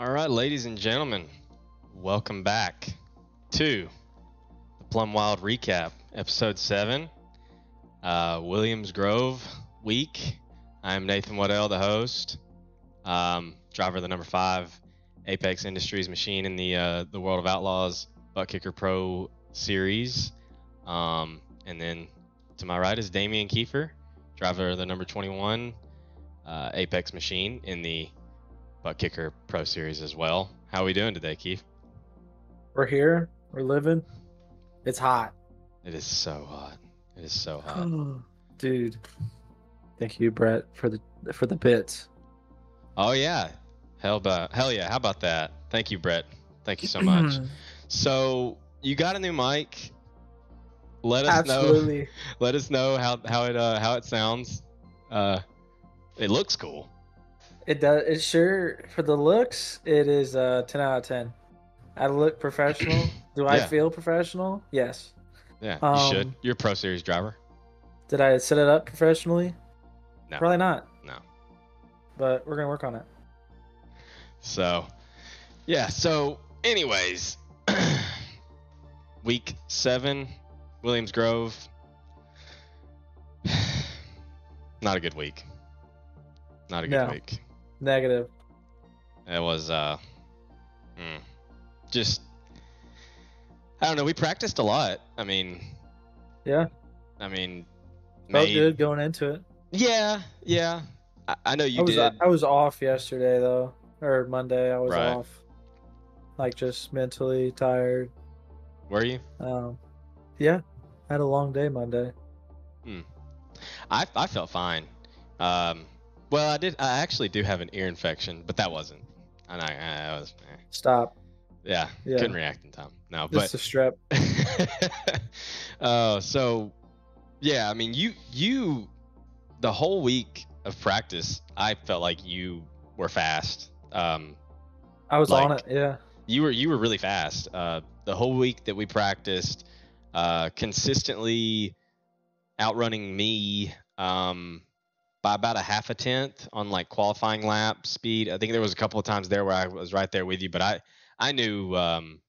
All right, ladies and gentlemen, welcome back to the Plum Wild Recap, episode seven, uh, Williams Grove week. I'm Nathan Waddell, the host, um, driver of the number five Apex Industries machine in the uh, the World of Outlaws Buttkicker Pro series. Um, and then to my right is Damian Kiefer, driver of the number 21 uh, Apex machine in the Buttkicker Pro Series as well. How are we doing today, Keith? We're here. We're living. It's hot. It is so hot. It is so hot. Dude. Thank you, Brett, for the for the bits. Oh yeah. Hell about hell yeah. How about that? Thank you, Brett. Thank you so much. so you got a new mic. Let us Absolutely. know. Let us know how how it uh, how it sounds. Uh, it looks cool. It does. It sure for the looks. It is uh ten out of ten. I look professional. Do I Yeah. feel professional? Yes. Yeah, you should. Um, You're a Pro Series driver. Did I set it up professionally? No. Probably not. No. But we're gonna work on it. So, yeah. So, anyways, week seven, Williams Grove. Not a good week. Not a good No. week. Negative. It was uh, hmm, just I don't know. We practiced a lot. I mean, Yeah. I mean, Felt good going into it. Yeah, yeah. I, I know you I was did. I was off yesterday though, or Monday. I was Right. off. Like just mentally tired. Were you? Um, yeah, I had a long day Monday. Hmm. I I felt fine. Um, well, I did. I actually do have an ear infection, but that wasn't. And I, I was, eh. Stop. yeah, Yeah. couldn't react in time. No, Just but a strep. uh, so yeah, I mean, you you the whole week of practice, I felt like you were fast. Um, I was on it. Yeah. you were you were really fast. Uh, the whole week that we practiced, uh, consistently outrunning me um, by about a half a tenth on like qualifying lap speed. I think there was a couple of times there where I was right there with you, but I I knew um,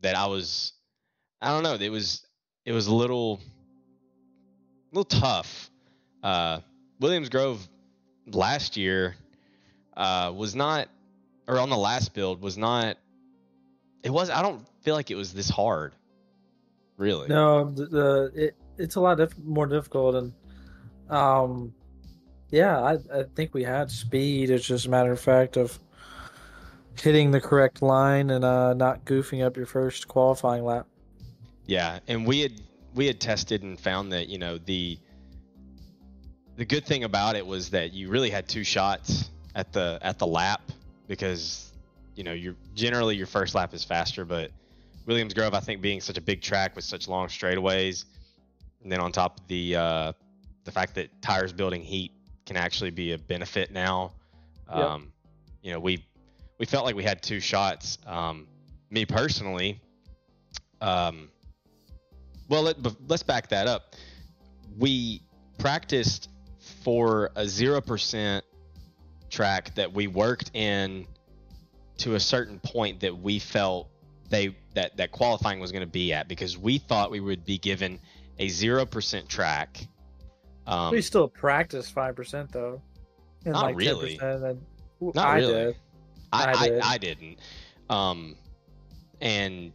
that I was I don't know. It was it was a little a little tough. Uh, Williams Grove last year uh, was not, or on the last build was not. It was. I don't feel like it was this hard. Really. No, the, the it it's a lot diff- more difficult and um, yeah, I I think we had speed. It's just a matter of fact of hitting the correct line and uh not goofing up your first qualifying lap. Yeah, and we had we had tested and found that you know the the good thing about it was that you really had two shots at the at the lap because you know you're generally your first lap is faster, but Williams Grove I think being such a big track with such long straightaways, and then on top of the uh, the fact that tires building heat can actually be a benefit now. Yep. Um, you know we we felt like we had two shots. Um, me personally, um, well, let, let's back that up. We practiced for a 0% track that we worked in to a certain point that we felt they that that qualifying was going to be at because we thought we would be given a 0% track. Um, we still practice five percent though. And Not like really. 10%, and Not I really. did. I, I I, did. I, didn't. Um, and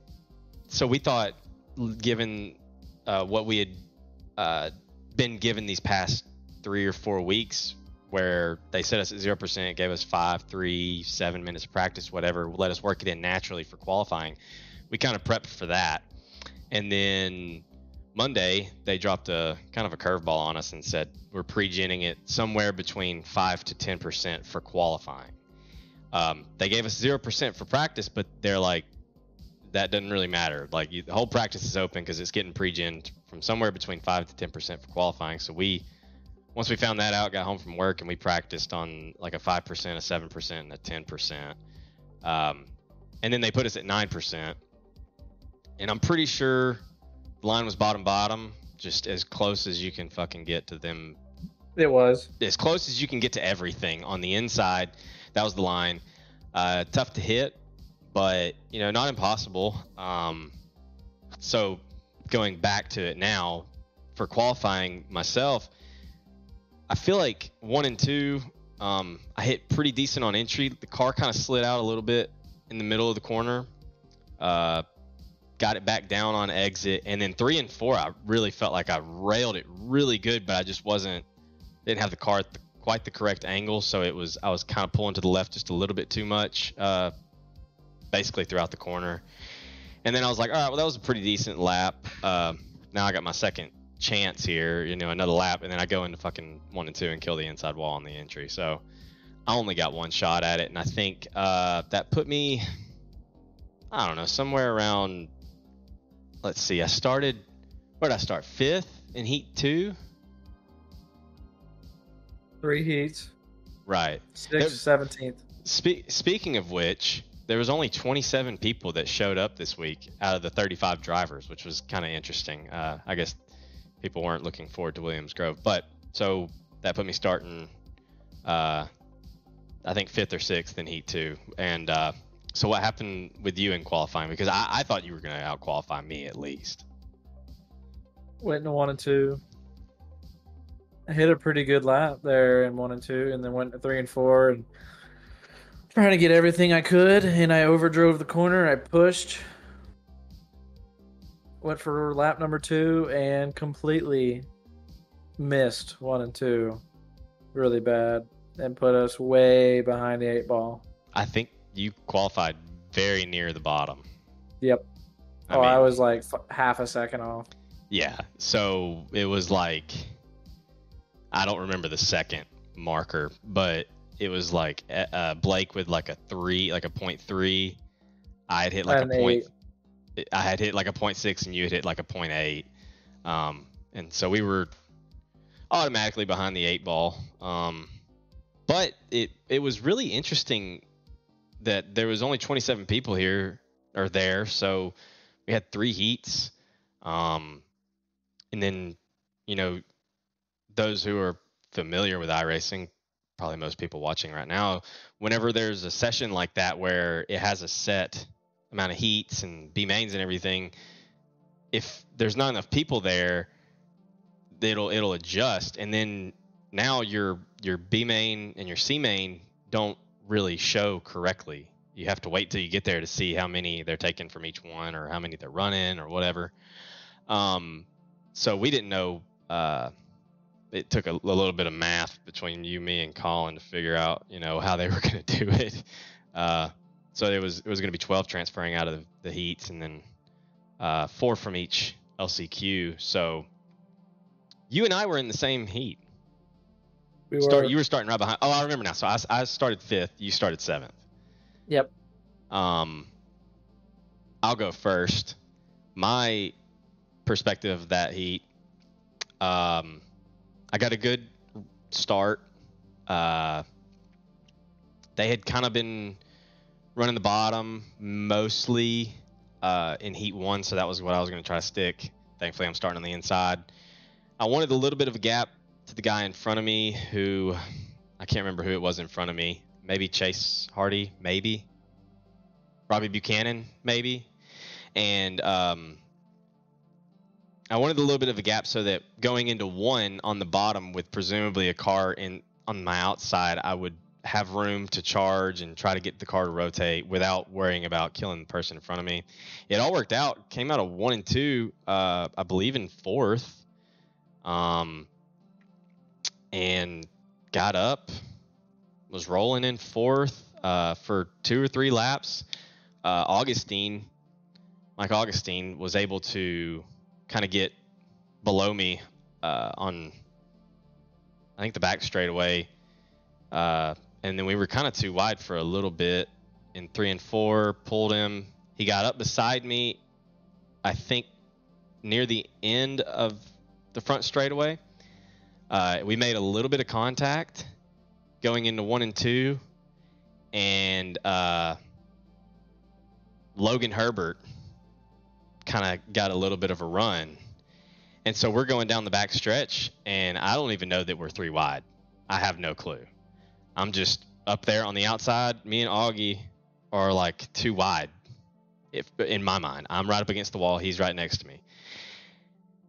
so we thought, given uh, what we had uh, been given these past three or four weeks, where they set us at zero percent, gave us five, three, seven minutes of practice, whatever, let us work it in naturally for qualifying. We kind of prepped for that, and then Monday they dropped a kind of a curveball on us and said we're pre-genning it somewhere between five to ten percent for qualifying. Um, they gave us zero percent for practice, but they're like, that doesn't really matter. Like you, the whole practice is open because it's getting pre-gen from somewhere between five to ten percent for qualifying. So we, once we found that out, got home from work and we practiced on like a five percent, a seven percent, and a ten percent. Um, and then they put us at nine percent. And I'm pretty sure line was bottom bottom, just as close as you can fucking get to them It was. as close as you can get to everything on the inside. That was the line. Uh, tough to hit, but you know, not impossible. Um, so going back to it now for qualifying myself, I feel like one and two, um, I hit pretty decent on entry. The car kind of slid out a little bit in the middle of the corner. Uh, got it back down on exit, and then three and four, I really felt like I railed it really good, but I just wasn't didn't have the car at the, quite the correct angle, so it was I was kind of pulling to the left just a little bit too much, uh, basically throughout the corner. And then I was like, all right, well that was a pretty decent lap. Uh, now I got my second chance here, you know, another lap, and then I go into fucking one and two and kill the inside wall on the entry. So I only got one shot at it, and I think uh, that put me, I don't know, somewhere around. Let's see, I started. Where did I start? Fifth in heat two. Three heats. Right. Sixth, seventeenth. Spe- speaking of which, there was only 27 people that showed up this week out of the 35 drivers, which was kind of interesting. Uh, I guess people weren't looking forward to Williams Grove, but so that put me starting, uh, I think fifth or sixth in Heat Two. And uh, so, what happened with you in qualifying? Because I, I thought you were going to out qualify me at least. Went into one and two. I hit a pretty good lap there in one and two, and then went to three and four, and trying to get everything I could, and I overdrove the corner. I pushed, went for lap number two, and completely missed one and two, really bad, and put us way behind the eight ball. I think you qualified very near the bottom. Yep. I oh, I was like f- half a second off. Yeah. So it was like I don't remember the second marker, but it was like uh, Blake with like a three, like a point three. I had hit like An a point. I had hit like a point six, and you had hit like a point eight. Um, and so we were automatically behind the eight ball. Um, but it it was really interesting that there was only 27 people here or there, so we had three heats. Um, and then, you know, those who are familiar with iRacing, probably most people watching right now, whenever there's a session like that where it has a set amount of heats and B mains and everything, if there's not enough people there, it'll it'll adjust, and then now your your B main and your C main don't really show correctly. You have to wait till you get there to see how many they're taking from each one, or how many they're running, or whatever. Um, so we didn't know. Uh, it took a, a little bit of math between you, me, and Colin to figure out, you know, how they were going to do it. Uh, so it was it was going to be 12 transferring out of the, heats, and then uh, four from each LCQ. So you and I were in the same heat. We Start, you were starting right behind. Oh, I remember now. So I, I started fifth. You started seventh. Yep. Um, I'll go first. My perspective of that heat. Um, I got a good start. Uh, they had kind of been running the bottom mostly uh, in heat one, so that was what I was going to try to stick. Thankfully, I'm starting on the inside. I wanted a little bit of a gap to the guy in front of me who I can't remember who it was in front of me. Maybe Chase Hardy, maybe. Robbie Buchanan, maybe. And um, I wanted a little bit of a gap so that going into one on the bottom with presumably a car in on my outside, I would have room to charge and try to get the car to rotate without worrying about killing the person in front of me. It all worked out. Came out of one and two, uh, I believe in fourth. Um, and got up, was rolling in fourth uh, for two or three laps. Uh, Augustine, Mike Augustine, was able to kind of get below me uh, on, I think, the back straightaway. Uh, and then we were kind of too wide for a little bit in three and four, pulled him. He got up beside me, I think, near the end of the front straightaway. Uh, we made a little bit of contact going into one and two, and uh, Logan Herbert kind of got a little bit of a run. And so we're going down the back stretch, and I don't even know that we're three wide. I have no clue. I'm just up there on the outside, me and Augie are like too wide. If in my mind, I'm right up against the wall. He's right next to me.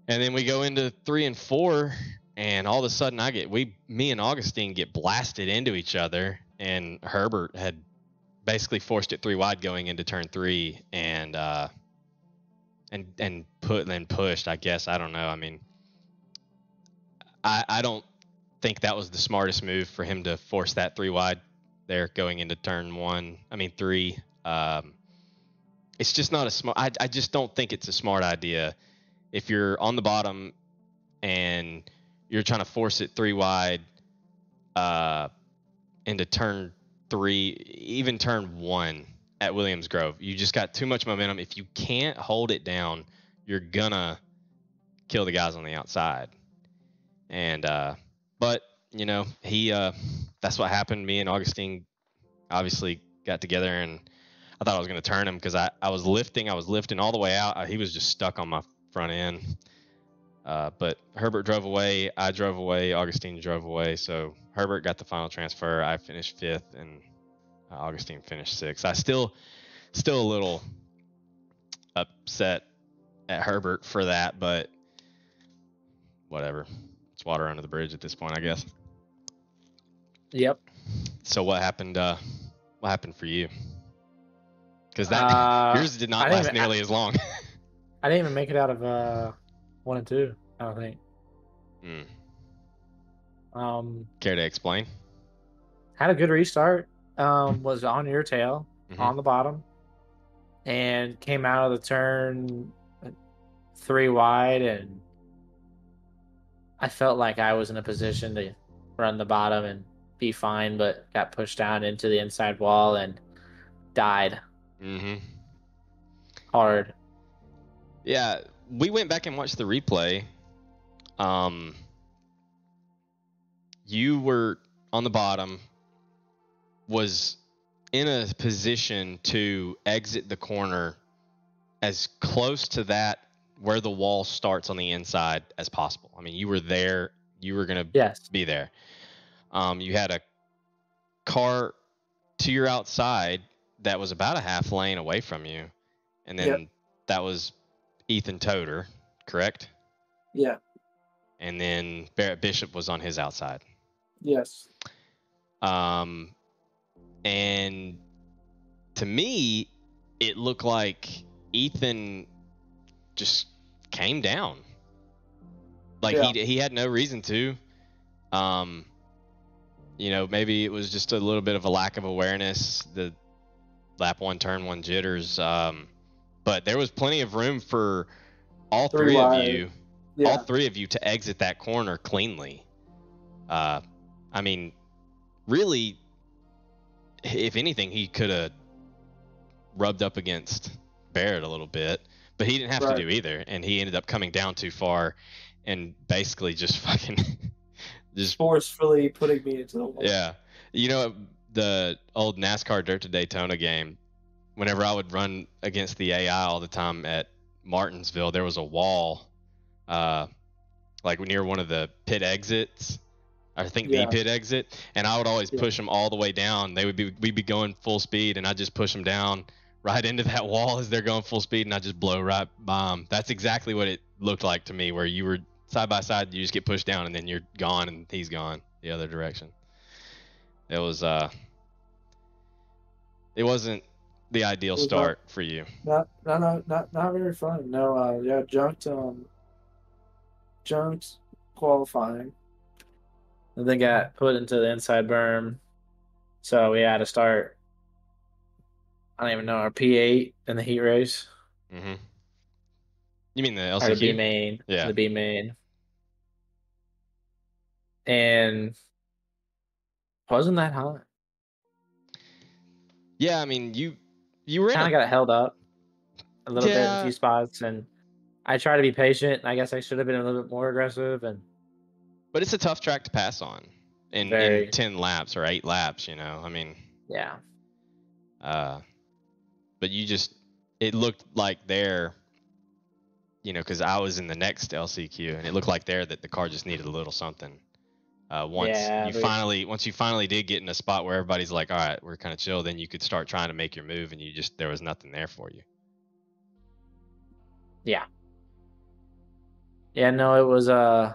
And then we go into three and four, and all of a sudden, I get we, me and Augustine get blasted into each other, and Herbert had basically forced it three wide going into turn three, and uh, and and put then pushed. I guess I don't know. I mean, I I don't think that was the smartest move for him to force that three wide there going into turn one. I mean three. Um, it's just not a smart. I I just don't think it's a smart idea if you're on the bottom and you're trying to force it three wide uh, into turn three, even turn one at Williams Grove. You just got too much momentum. If you can't hold it down, you're gonna kill the guys on the outside. And uh, but you know he uh, that's what happened. Me and Augustine obviously got together and I thought I was gonna turn him because I, I was lifting, I was lifting all the way out. He was just stuck on my front end. Uh, but Herbert drove away. I drove away. Augustine drove away. So Herbert got the final transfer. I finished fifth, and uh, Augustine finished sixth. I still, still a little upset at Herbert for that, but whatever. It's water under the bridge at this point, I guess. Yep. So what happened? Uh, what happened for you? Because that Uh, yours did not last even- nearly as long. I didn't even make it out of uh one and two. I don't think. Hmm. Um, Care to explain? had a good restart. Um, was on your tail Mhm. on the bottom, and came out of the turn uh, three wide, and I felt like I was in a position to run the bottom and be fine, but got pushed down into the inside wall and died Mm-hmm. hard. Yeah, we went back and watched the replay. Um, you were on the bottom, was in a position to exit the corner as close to that where the wall starts on the inside as possible. I mean, you were there. You were gonna Yes. be there. Um, you had a car to your outside that was about a half lane away from you, and then Yep. that was Ethan Toder, correct? Yeah. And then Barrett Bishop was on his outside. Yes. Um, and to me, it looked like Ethan just came down. Like he he had no reason to. Um, you know, maybe it was just a little bit of a lack of awareness. The lap one, turn one jitters. Um, but there was plenty of room for all Three three, of you all three of you to exit that corner cleanly. Uh, I mean, really, if anything, he could have rubbed up against Barrett a little bit, but he didn't have Right. to do either, and he ended up coming down too far, and basically just fucking just Forcefully putting me into the wall. yeah. You know, the old NASCAR Dirt to Daytona game, whenever I would run against the AI all the time at Martinsville, there was a wall, uh, like near one of the pit exits. I think Yeah. the pit exit, and I would always Yeah. push them all the way down. They would be, we'd be going full speed, and I just push them down right into that wall as they're going full speed, and I just blow right by them. That's exactly what it looked like to me, where you were side by side, you just get pushed down, and then you're gone, and he's gone the other direction. It was uh, it wasn't the ideal It was not- start for you. Not, not, not, not, not very fun. No, uh, yeah, junked, um, junked qualifying, and then got put into the inside berm. So we had to start. I don't even know our P8 in the heat race hmm You mean the or the B main, Yeah. the B main, and wasn't that hot. Yeah, I mean you you were Kind of got held up a little bit in Yeah. a few spots, and I try to be patient. I guess I should have been a little bit more aggressive, and but it's a tough track to pass on in, Very. in ten laps or eight laps. You know, I mean, yeah. uh, but you just it looked like there. You know, because I was in the next LCQ, and it looked like there that the car just needed a little something Uh, once Yeah, you but- finally, once you finally did get in a spot where everybody's like, "All right, we're kind of chill," then you could start trying to make your move, and you just there was nothing there for you. Yeah, Yeah, no, it was uh,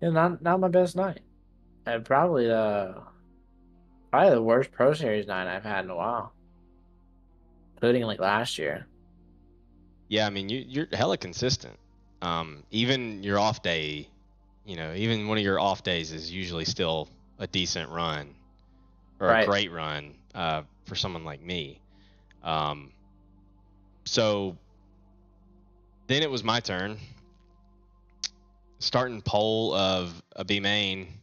yeah, not not my best night. And probably uh, probably the worst Pro Series night I've had in a while, including like last year. Yeah, I mean, you, you're hella consistent. Um, even your off day, you know, even one of your off days is usually still a decent run or Right. a great run uh, for someone like me. Um, so then it was my turn. Starting pole of a B main,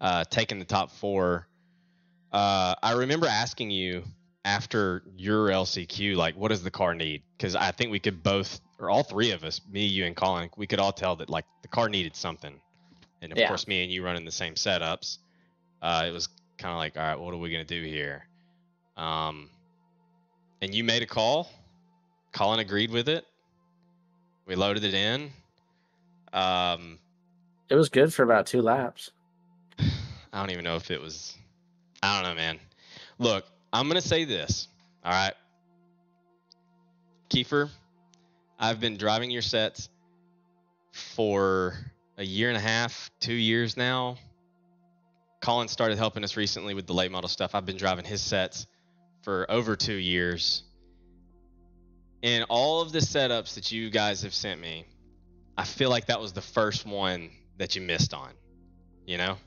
uh, taking the top four. Uh, I remember asking you after your LCQ, like, what does the car need? Because I think we could both, or all three of us, me, you, and Colin, we could all tell that like the car needed something. And of Yeah. course, me and you running the same setups, uh, it was kind of like, all right, what are we gonna do here? Um, and you made a call. Colin agreed with it. We loaded it in. Um, It was good for about two laps. I don't even know if it was. I don't know, man. Look, I'm gonna say this. All right, Kiefer, I've been driving your sets for a year and a half, two years now. Colin started helping us recently with the late model stuff. I've been driving his sets for over two years. And all of the setups that you guys have sent me, I feel like that was the first one that you missed on. You know?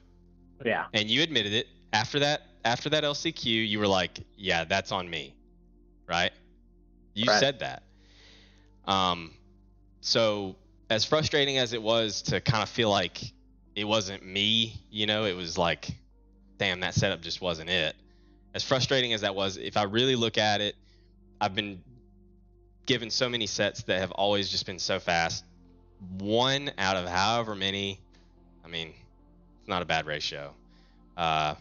Yeah, and you admitted it after that after that LCQ you were like yeah that's on me right you Right. said that um so as frustrating as it was to kind of feel like it wasn't me you know it was like damn that setup just wasn't it as frustrating as that was if i really look at it i've been given so many sets that have always just been so fast one out of however many i mean it's not a bad ratio. Uh,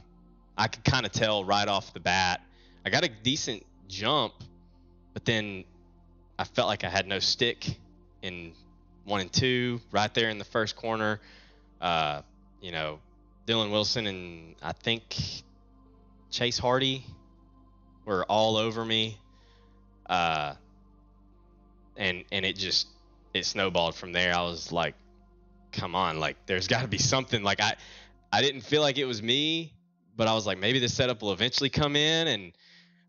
I could kind of tell right off the bat. I got a decent jump, but then I felt like I had no stick in one and two, right there in the first corner. Uh, you know, Dylan Wilson and I think Chase Hardy were all over me. Uh, and and it just it snowballed from there. I was like, come on, like there's got to be something. Like I, I didn't feel like it was me, but I was like, maybe this setup will eventually come in, and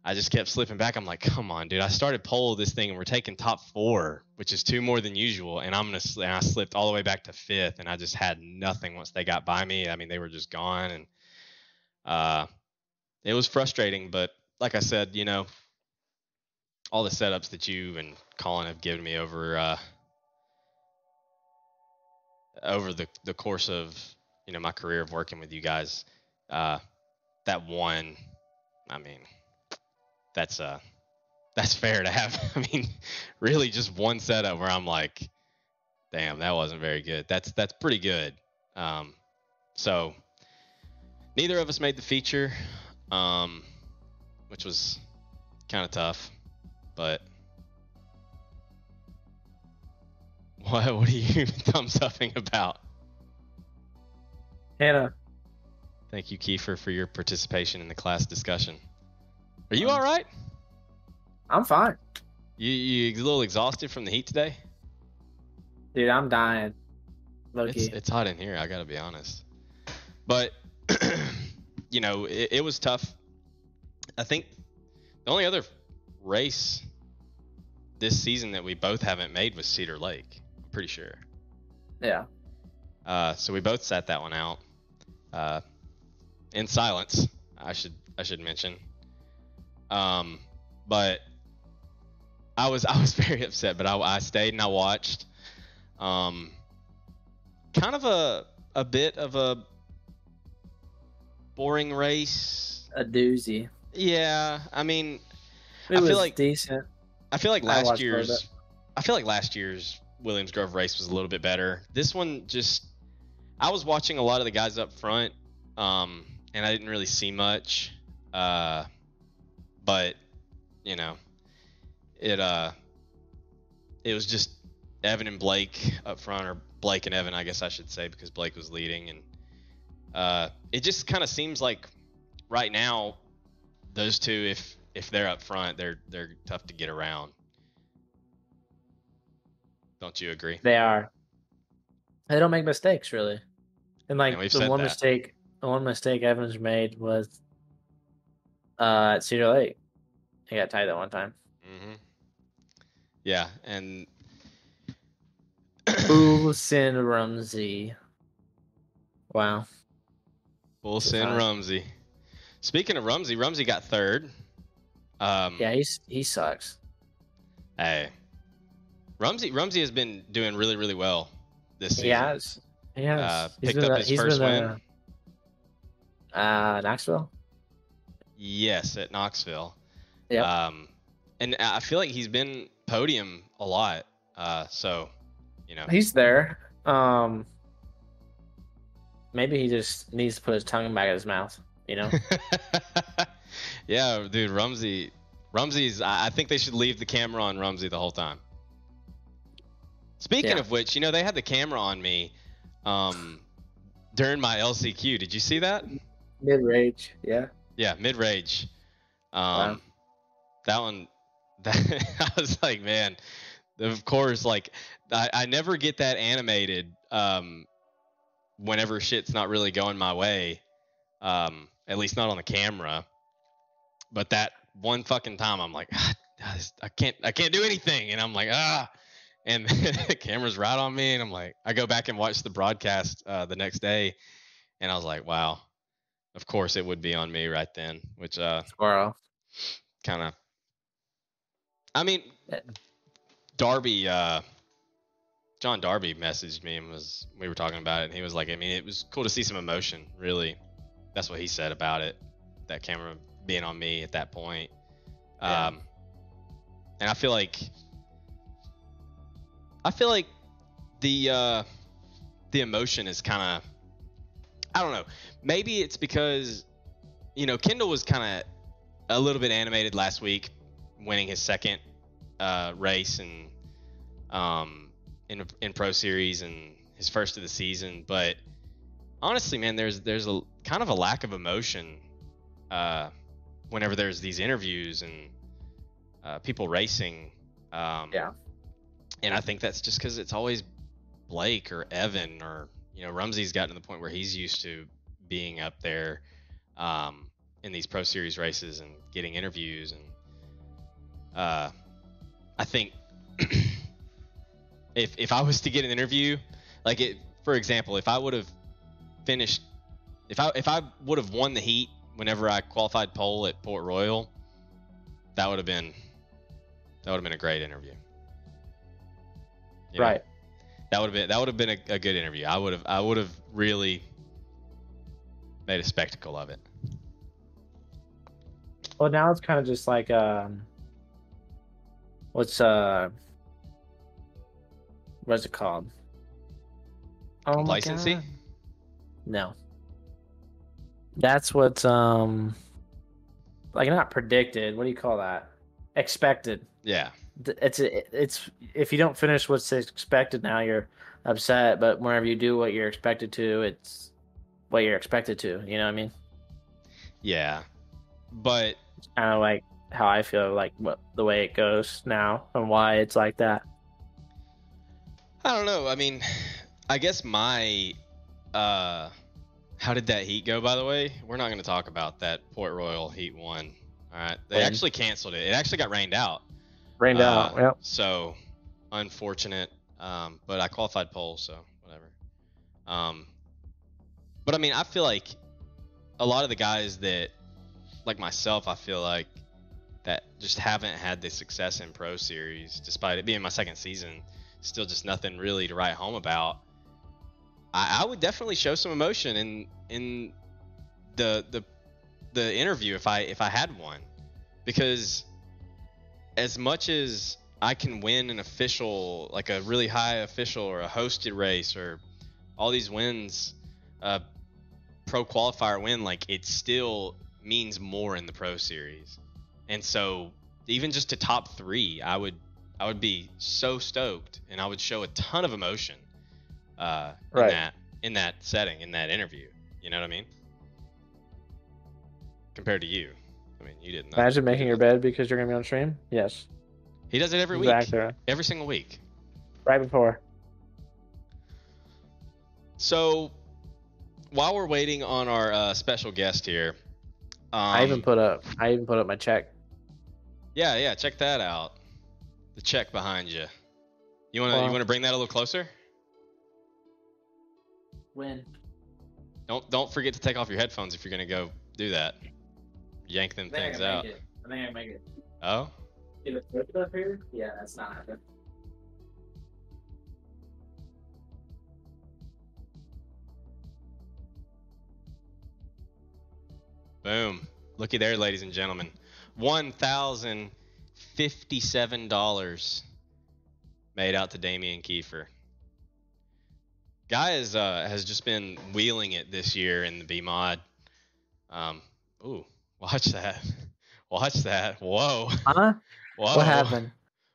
I just kept slipping back. I'm like, come on, dude. I started pole this thing, and we're taking top four, which is two more than usual, and I'm gonna. And I slipped all the way back to fifth, and I just had nothing once they got by me. I mean, they were just gone, and uh, it was frustrating. But like I said, you know, all the setups that you and Colin have given me over. Uh, over the the course of you know my career of working with you guys uh that one i mean that's uh that's fair to have. I mean really just one setup where i'm like damn that wasn't very good. That's that's pretty good. Um so neither of us made the feature um which was kind of tough but what what are you thumbs upping about? Hannah, Thank you, Kiefer, for your participation in the class discussion. Are you Um, all right? I'm fine, You you a little exhausted from the heat today? dude. I'm dying. It's it's hot in here. I gotta be honest. But you know, it, it was tough. I think the only other race this season that we both haven't made was Cedar Lake. I'm pretty sure. Yeah, Uh, so we both sat that one out uh, in silence. I should I should mention. Um, but I was I was very upset, but I, I stayed and I watched. Um, kind of a a bit of a boring race. a doozy. Yeah, I mean, It I feel like- decent. I feel like last year's. I feel like last year's Williams Grove race was a little bit better. This one just. I was watching a lot of the guys up front, um, and I didn't really see much. Uh, but you know, it uh, it was just Evan and Blake up front, or Blake and Evan, I guess I should say, because Blake was leading, and Uh, it just kind of seems like right now, those two, if if they're up front, they're they're tough to get around. Don't you agree? They are. They don't make mistakes really. And like Yeah, we've the one that. mistake, the one mistake Evans made was uh, at Cedar Lake. He got tied that one time. hmm Yeah, and Ulsin Rumsey. Wow. time. Rumsey. Speaking of Rumsey, Rumsey got third. Um, Yeah, he's he sucks. Hey, Rumsey Rumsey has been doing really really well this season. He has. He has. Uh, He's picked up his first been win. the- Uh, Knoxville. Yes, at Knoxville. Yep. Um, and I feel like he's been podium a lot. Uh, so, you know, He's there. Um, maybe he just needs to put his tongue back in his mouth. You know. yeah, dude, Rumsey, Rumsey's. I I think they should leave the camera on Rumsey the whole time. Speaking Yeah. of which, you know, they had the camera on me, um, during my LCQ. Did you see that? Mid rage. Yeah. Yeah, mid rage. Um, Wow. that one, that I was like, man, of course, like I, I never get that animated. Um, whenever shit's not really going my way, um, at least not on the camera. But that one fucking time, I'm like, "Ah, I can't, I can't do anything, and I'm like, ah, and the camera's right on me, and I'm like, I go back and watch the broadcast uh, the next day, and I was like, wow, of course it would be on me right then, which uh, Squirrel. kind of, I mean, Darby, uh, John Darby messaged me and was we were talking about it, and he was like, I mean, it was cool to see some emotion. Really, that's what he said about it. That camera being on me at that point. Yeah. Um, and I feel like, I feel like the uh, the emotion is kind of, I don't know. Maybe it's because, you know, Kendall was kind of a little bit animated last week, winning his second uh, race and um, in in Pro Series and his first of the season. But honestly, man, there's there's a kind of a lack of emotion uh, whenever there's these interviews and uh, people racing. Um, Yeah. And I think that's just because it's always Blake or Evan or you know Rumsey's gotten to the point where he's used to being up there um, in these Pro Series races and getting interviews and uh, I think if if I was to get an interview, like it, for example, if I would have finished, if I if I would have won the heat whenever I qualified pole at Port Royal, that would have been that would have been a great interview. Know? Right. That would have been that would have been a, a good interview. I would have I would have really made a spectacle of it. Well, now it's kind of just like um, what's uh, what's it called? Oh my Complacency? God. No. That's what um, like not predicted. What do you call that? Expected. Yeah. It's it's if you don't finish what's expected now, you're upset. But whenever you do what you're expected to, it's what you're expected to. You know what I mean? Yeah. But kind of like how I feel like what the way it goes now and why it's like that. I don't know. I mean, I guess my uh how did that heat go by the way? We're not going to talk about that Port Royal Heat 1. All right. They When? actually canceled it. It actually got rained out. Rained Uh, out. Yep. So unfortunate. Um, but I qualified pole, so whatever. Um, but I mean, I feel like a lot of the guys that, like myself, I feel like that just haven't had the success in Pro Series, despite it being my second season, still just nothing really to write home about. I, I would definitely show some emotion in in the the the interview if I if I had one, because as much as I can win an official, like a really high official or a hosted race or all these wins, uh, pro qualifier win, like it still means more in the pro series. And so even just to top three, I would, I would be so stoked and I would show a ton of emotion, uh, Right. in that, in that setting, in that interview, You know what I mean? Compared to you, I mean, you didn't. Imagine making your bed because you're gonna be on stream. Yes, He does it every week, exactly. every single week. Right before. So, while we're waiting on our uh, special guest here, um, I even put up. I even put up my check. yeah, yeah, check that out. The check behind you. You wanna you wanna bring that a little closer? When? Don't don't forget to take off your headphones if you're gonna go do that. Yank them things out. I think I make it. Oh, Get it flipped up here? Yeah, that's not happening. boom! Looky there, ladies and gentlemen. One thousand fifty-seven dollars made out to Damian Kiefer. Guy is, uh, has just been wheeling it this year in the B mod. Um, ooh, watch that! Watch that! Whoa! Huh? Whoa! What happened?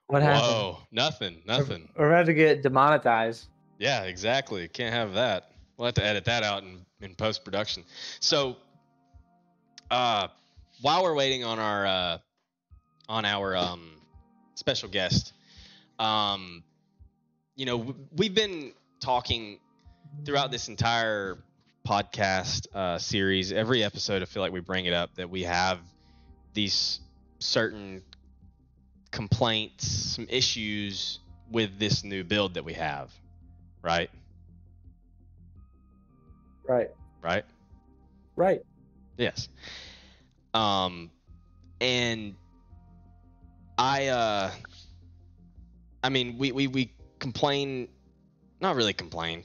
What happened? Whoa! Nothing! Nothing. We're about to get demonetized. Yeah, exactly. Can't have that. We'll have to edit that out in, in post production. So, uh, while we're waiting on our uh, on our um, special guest, um, you know, we've been talking throughout this entire podcast uh, series. Every episode, I feel like we bring it up that we have these certain complaints, some issues with this new build that we have, right? Right. Right? Right. Yes. Um, and I, uh, I mean, we, we, we complain, not really complain,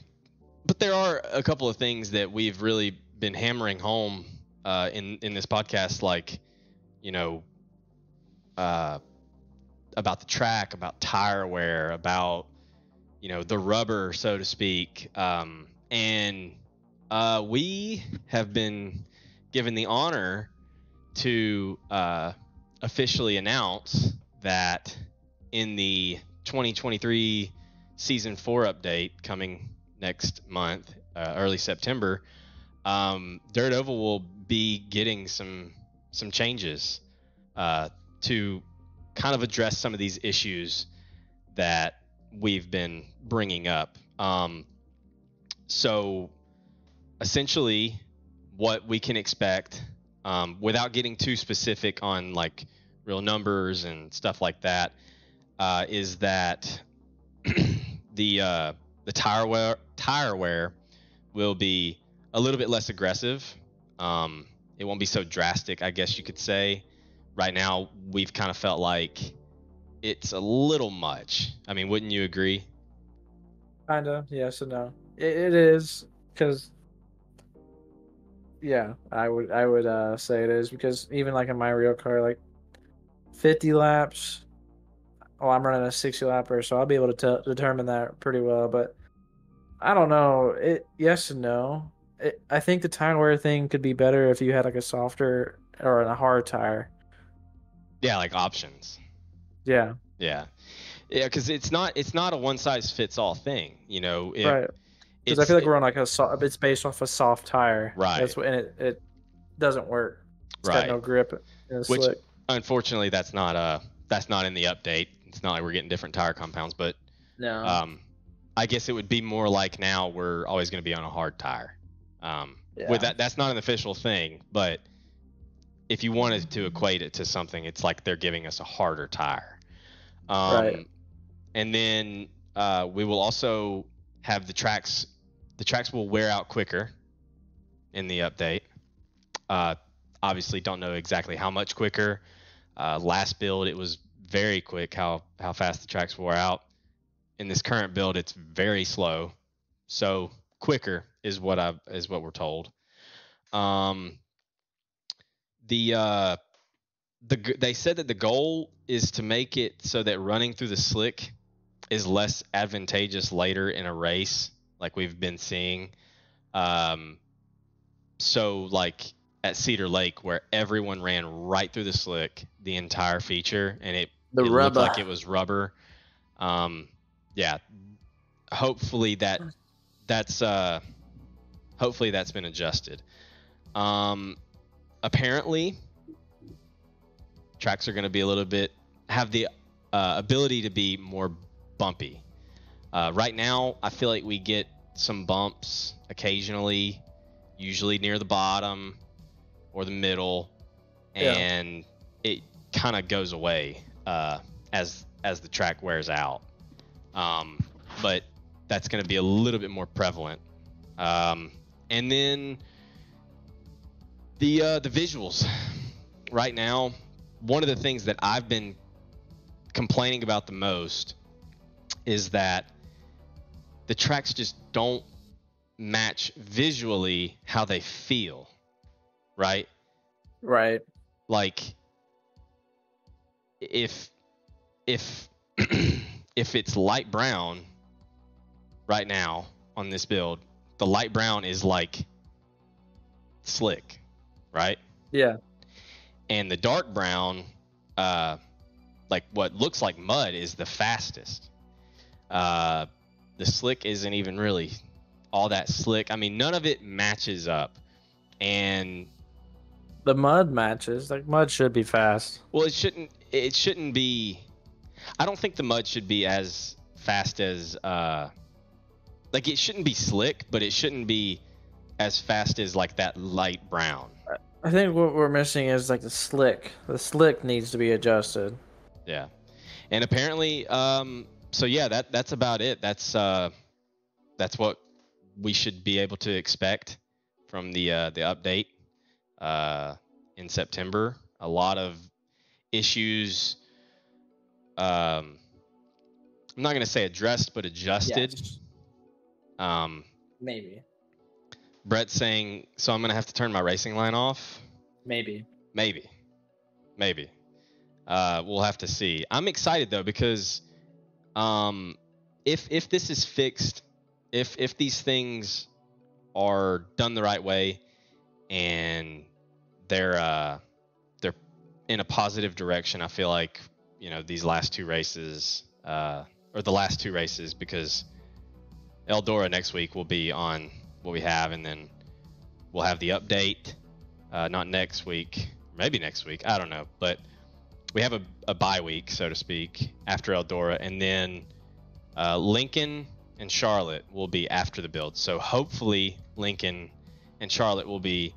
but there are a couple of things that we've really been hammering home, uh, in, in this podcast, like, you know, uh, about the track, about tire wear, about, you know, the rubber, so to speak. Um, and, uh, we have been given the honor to uh, officially announce that in the 2023 season four update coming next month, uh, early September, um, Dirt Oval will be getting some some changes uh, to kind of address some of these issues that we've been bringing up. Um, so essentially what we can expect um, without getting too specific on like real numbers and stuff like that uh, is that the uh, the tire wear tire wear will be a little bit less aggressive. Um, it won't be so drastic, I guess you could say. Right now, we've kind of felt like it's a little much. I mean, wouldn't you agree? Kinda, yes and no. It, it is because, yeah, I would I would uh, say it is because even like in my real car, like fifty laps. Oh, I'm running a sixty lapper, so I'll be able to t- determine that pretty well. But I don't know. It yes and no. It, I think the tire wear thing could be better if you had like a softer or a hard tire. Yeah, like options. Yeah, Yeah, yeah, because it's not it's not a one size fits all thing. You know, it, right. Because I feel like we're on like a soft. it's based off a soft tire. Right. That's what, and it, it doesn't work. It's right. got no grip. Which- slick. Unfortunately, that's not uh that's not in the update. It's not like we're getting different tire compounds, but No. um, I guess it would be more like now we're always going to be on a hard tire. Um, Yeah. with that, that's not an official thing, but if you wanted to equate it to something, it's like they're giving us a harder tire. Um, Right. And then uh, we will also have the tracks. The tracks will wear out quicker in the update. Uh, obviously, don't know exactly how much quicker. Uh, last build, it was very quick how how fast the tracks wore out. In this current build, it's very slow. So quicker is what I is what we're told. Um, the uh, the they said that the goal is to make it so that running through the slick is less advantageous later in a race, like we've been seeing. Um, so like at Cedar Lake, where everyone ran right through the slick the entire feature, and it the it looked like it was rubber. Um, yeah. Hopefully that that's uh hopefully that's been adjusted. Um, apparently, tracks are going to be a little bit have the uh, ability to be more bumpy. Uh, right now, I feel like we get some bumps occasionally, usually near the bottom or the middle, Yeah. and it kind of goes away uh, as as the track wears out. Um, but that's going to be a little bit more prevalent. Um, and then the uh, the visuals. Right now, one of the things that I've been complaining about the most is that the tracks just don't match visually how they feel, right? Right. Like if if if it's light brown right now on this build, the light brown is like slick, right? Yeah. and the dark brown uh like what looks like mud is the fastest uh the slick isn't even really all that slick i mean none of it matches up and The mud matches. Like mud should be fast. well it shouldn't it shouldn't be i don't think the mud should be as fast as uh like it shouldn't be slick but it shouldn't be as fast as like that light brown I think what we're missing is like the slick. The slick needs to be adjusted. Yeah, and apparently, um, so yeah, that that's about it. That's uh, that's what we should be able to expect from the uh, the update uh, in September. A lot of issues. Um, I'm not gonna say addressed, but adjusted. Um, Maybe. Brett's saying, so I'm gonna have to turn my racing line off. Maybe. Maybe. Maybe. Uh, we'll have to see. I'm excited though because um, if if this is fixed, if if these things are done the right way and they're uh, they're in a positive direction, I feel like you know these last two races uh, or the last two races because Eldora next week will be on what we have, and then we'll have the update uh, not next week, maybe next week. I don't know, but we have a, a bye week, so to speak, after Eldora, and then uh, Lincoln and Charlotte will be after the build. So hopefully, Lincoln and Charlotte will be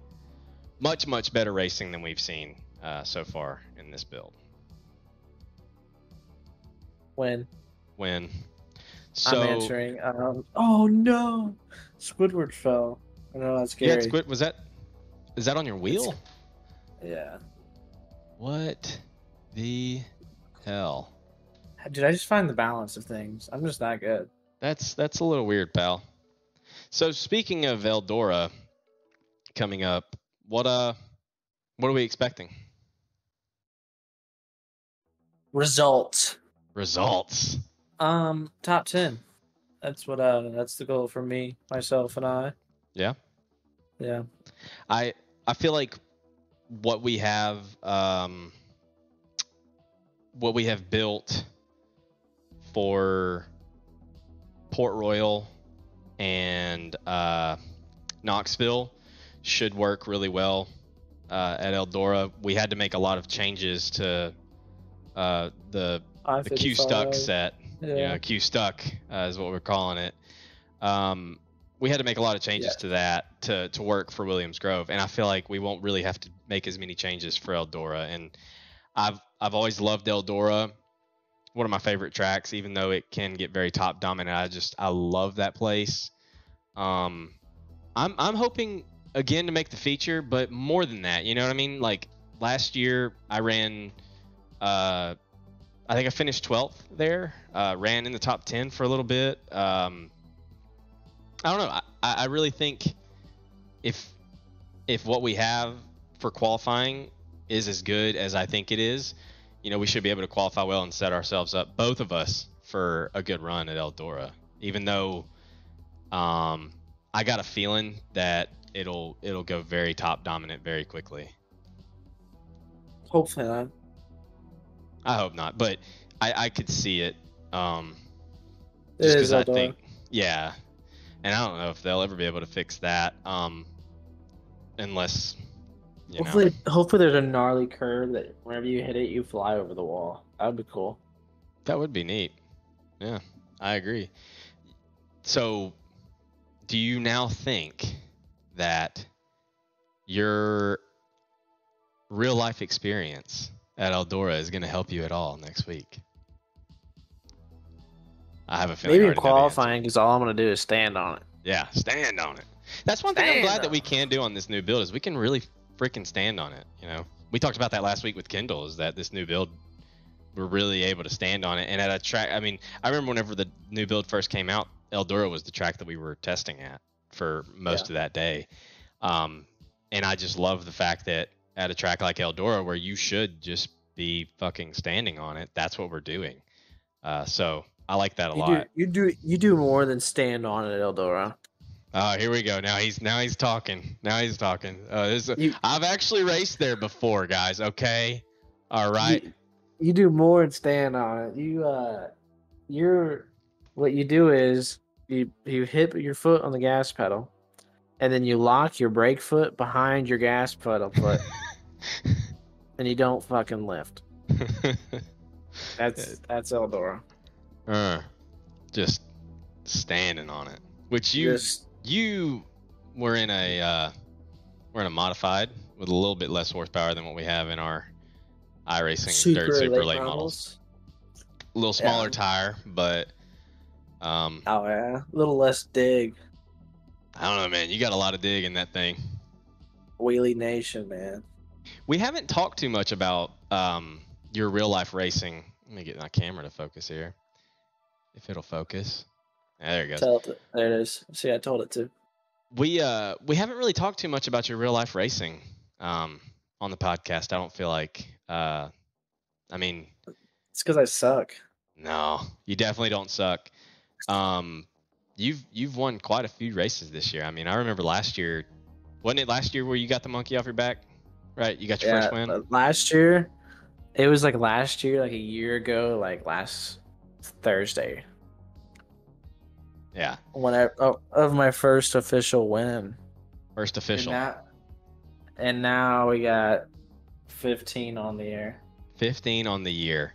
much much better racing than we've seen uh, so far in this build. When When so I'm answering. Um, oh no, Squidward fell. I know that's yeah, scary. it's good. Was that is that on your wheel? Yeah. What the hell? Did I just find the balance of things? I'm just not good. That's that's a little weird, pal. So speaking of Eldora coming up, what uh what are we expecting? Results. Results. Um, top ten. That's what. Uh, that's the goal for me, myself, and I. Yeah. Yeah. I I feel like what we have um what we have built for Port Royal and uh, Knoxville should work really well uh, at Eldora. We had to make a lot of changes to uh, the the Q stuck set. Yeah. Q stuck uh, is what we're calling it. Um, we had to make a lot of changes Yeah. to that to, to work for Williams Grove, and I feel like we won't really have to make as many changes for Eldora. And I've I've always loved Eldora, one of my favorite tracks, even though it can get very top dominant. I just I love that place. Um, I'm I'm hoping again to make the feature, but more than that, you know what I mean? Like last year, I ran. Uh, I think I finished 12th there. Uh, ran in the top 10 for a little bit. Um, I don't know. I, I really think if if what we have for qualifying is as good as I think it is, you know, we should be able to qualify well and set ourselves up, both of us, for a good run at Eldora. Even though, um, I got a feeling that it'll it'll go very top dominant very quickly. Hopefully not. I hope not, but I, I could see it. Um, just because I think, yeah, and I don't know if they'll ever be able to fix that, um, unless you know. Hopefully, hopefully there's a gnarly curve that whenever you hit it, you fly over the wall. That would be cool. That would be neat. Yeah, I agree. So, do you now think that your real life experience at Eldora is going to help you at all next week? I have a feeling. Maybe in already know the answer. qualifying, because all I'm gonna do is stand on it. Yeah, stand on it. That's one thing I'm glad that we can do on this new build is we can really freaking stand on it. You know, we talked about that last week with Kindle. Is that this new build we're really able to stand on it and at a track. I mean, I remember whenever the new build first came out, Eldora was the track that we were testing at for most of that day. Um, and I just love the fact that at a track like Eldora, where you should just be fucking standing on it, that's what we're doing. Uh, so I like that a You lot. do, you do you do more than stand on it, Eldora. Oh, here we go. Now he's now he's talking. Now he's talking. Uh, You- I've actually raced there before, guys. Okay, all right. You, you do more than stand on it. You uh, you're what you do is you you hit your foot on the gas pedal, and then you lock your brake foot behind your gas pedal foot, and you don't fucking lift. That's that's Eldora. uh, just standing on it. Which you Just you were in a uh, we're in a modified with a little bit less horsepower than what we have in our iRacing dirt super late models. A little smaller Yeah. tire, but um, Oh yeah, a little less dig. I don't know, man. You got a lot of dig in that thing. Wheelie Nation, man. We haven't talked too much about um, your real life racing. Let me get my camera to focus here. If it'll focus. There it goes. Tell it. There it is. See, I told it to. We uh we haven't really talked too much about your real life racing um on the podcast. I don't feel like uh I mean, It's because I suck. no, you definitely don't suck. Um you've you've won quite a few races this year. I mean, I remember last year wasn't it last year where you got the monkey off your back? Right? You got your first win? uh, last year, it was like last year, like a year ago, like last Thursday, Yeah. when I oh, of my first official win. First official. And now, and now we got fifteen on the air. 15 on the year.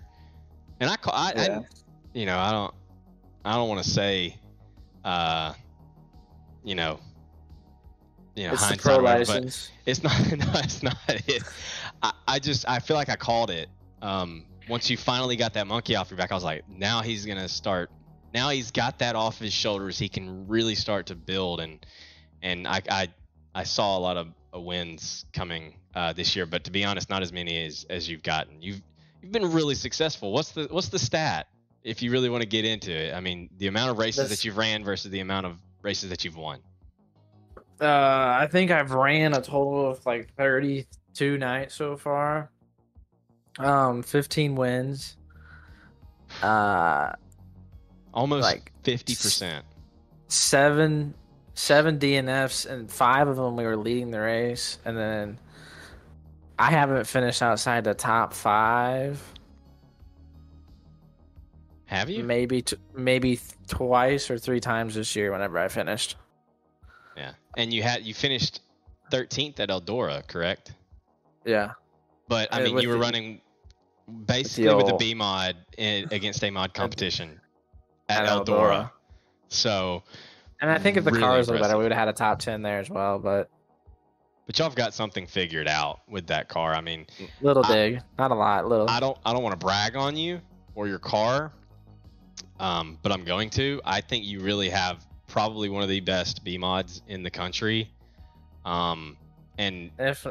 And I call I, Yeah. I you know, I don't I don't want to say uh you know you know it's the hindsight whatever, but it's not no, it's not it. I, I just I feel like I called it. Um once you finally got that monkey off your back, I was like, now he's gonna start now he's got that off his shoulders, he can really start to build and and I I, I saw a lot of uh, wins coming uh, this year, but to be honest, not as many as, as you've gotten. You've you've been really successful. What's the what's the stat if you really want to get into it? I mean, the amount of races This- that you've ran versus the amount of races that you've won. Uh, I think I've ran a total of like thirty-two nights so far. Um, fifteen wins. Uh, Almost Like, fifty percent. seven seven DNFs and five of them we were leading the race and then I haven't finished outside the top 5 Have you? maybe t- maybe twice or three times this year whenever I finished. Yeah. And you had you finished thirteenth at Eldora, correct? Yeah. But I Uh, mean, with you were the- running basically with the old- B mod in, against a mod competition at, At Eldora. Eldora. So, And I think if the Really cars were better we would have had a top 10 there as well, but but y'all have got something figured out with that car. I mean, little I- dig, not a lot, little. I don't I don't want to brag on you or your car, um, but I'm going to. I think you really have probably one of the best B mods in the country. Um, and if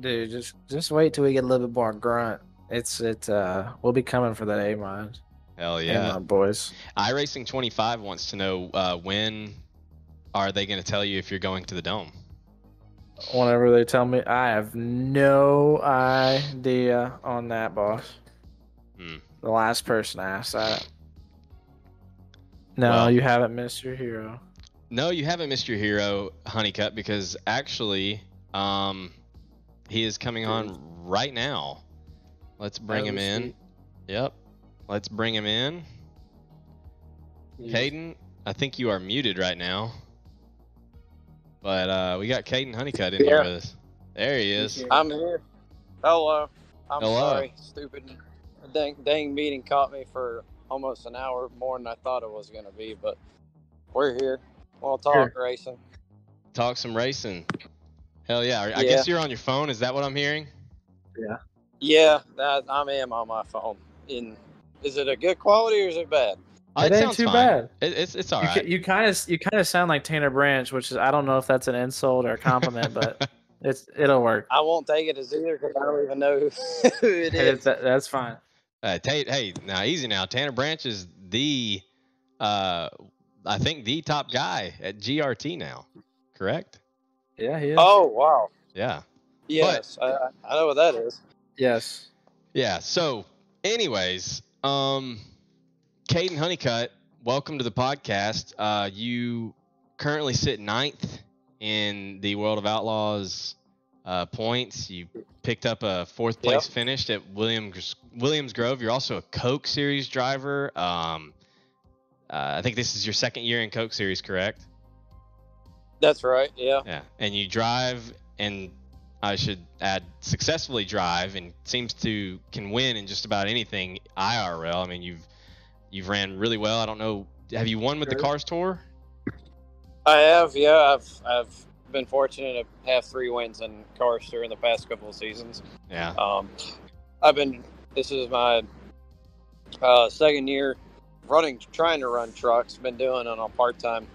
dude, just just wait till we get a little bit more grunt. It's it uh we'll be coming for that A mod. hell yeah, mod boys. iRacing 25 wants to know uh, when are they going to tell you if you're going to the dome? Whenever they tell me, I have no idea on that, boss. Hmm. The last person asked that. No, Well- you haven't missed your hero. No, you haven't missed your hero, Honeycutt, because actually, um, he is coming on right now. Let's bring him in. sweet. Yep. Let's bring him in. You- Kaden, I think you are muted right now. but uh, we got Kaden Honeycutt in here with us. There he is. I'm here. Hello. I'm Hello. sorry. Stupid dang, dang meeting caught me for almost an hour more than I thought it was going to be, but we're here. We'll talk racing. Talk some racing. Hell yeah. I Yeah. guess you're on your phone. Is that what I'm hearing? Yeah, Yeah, that, I am on my phone. In Is it a good quality or is it bad? Uh, It ain't too fine. bad. It, it's it's all you, right. you kind of you kind of sound like Tanner Branch, which is I don't know if that's an insult or a compliment, but it's it'll work. I won't take it as either because I don't even know who, who it is. It's, that's fine. Uh, Tate, hey, now easy now. Tanner Branch is the, uh, I think the top guy at GRT now. Correct? Yeah, he is. Oh, wow. Yeah. Yes, I, I know what that is. yes. Yeah. So, anyways, um, Kaden Honeycutt, welcome to the podcast. Uh, you currently sit ninth in the World of Outlaws uh, points. You picked up a fourth Yep. place finish at Williams Williams Grove. You're also a Coke Series driver. Um, uh, I think this is your second year in Coke Series, correct? That's right. Yeah. Yeah, and you drive, and I should add successfully drive, and seems to can win in just about anything IRL. I mean, you've you've ran really well. I don't know, have you won with the Cars Tour? I have, yeah. I've I've been fortunate to have three wins in Cars Tour in the past couple of seasons. Yeah, Um, I've been. This is my uh, second year running, trying to run trucks. Been doing it on a part time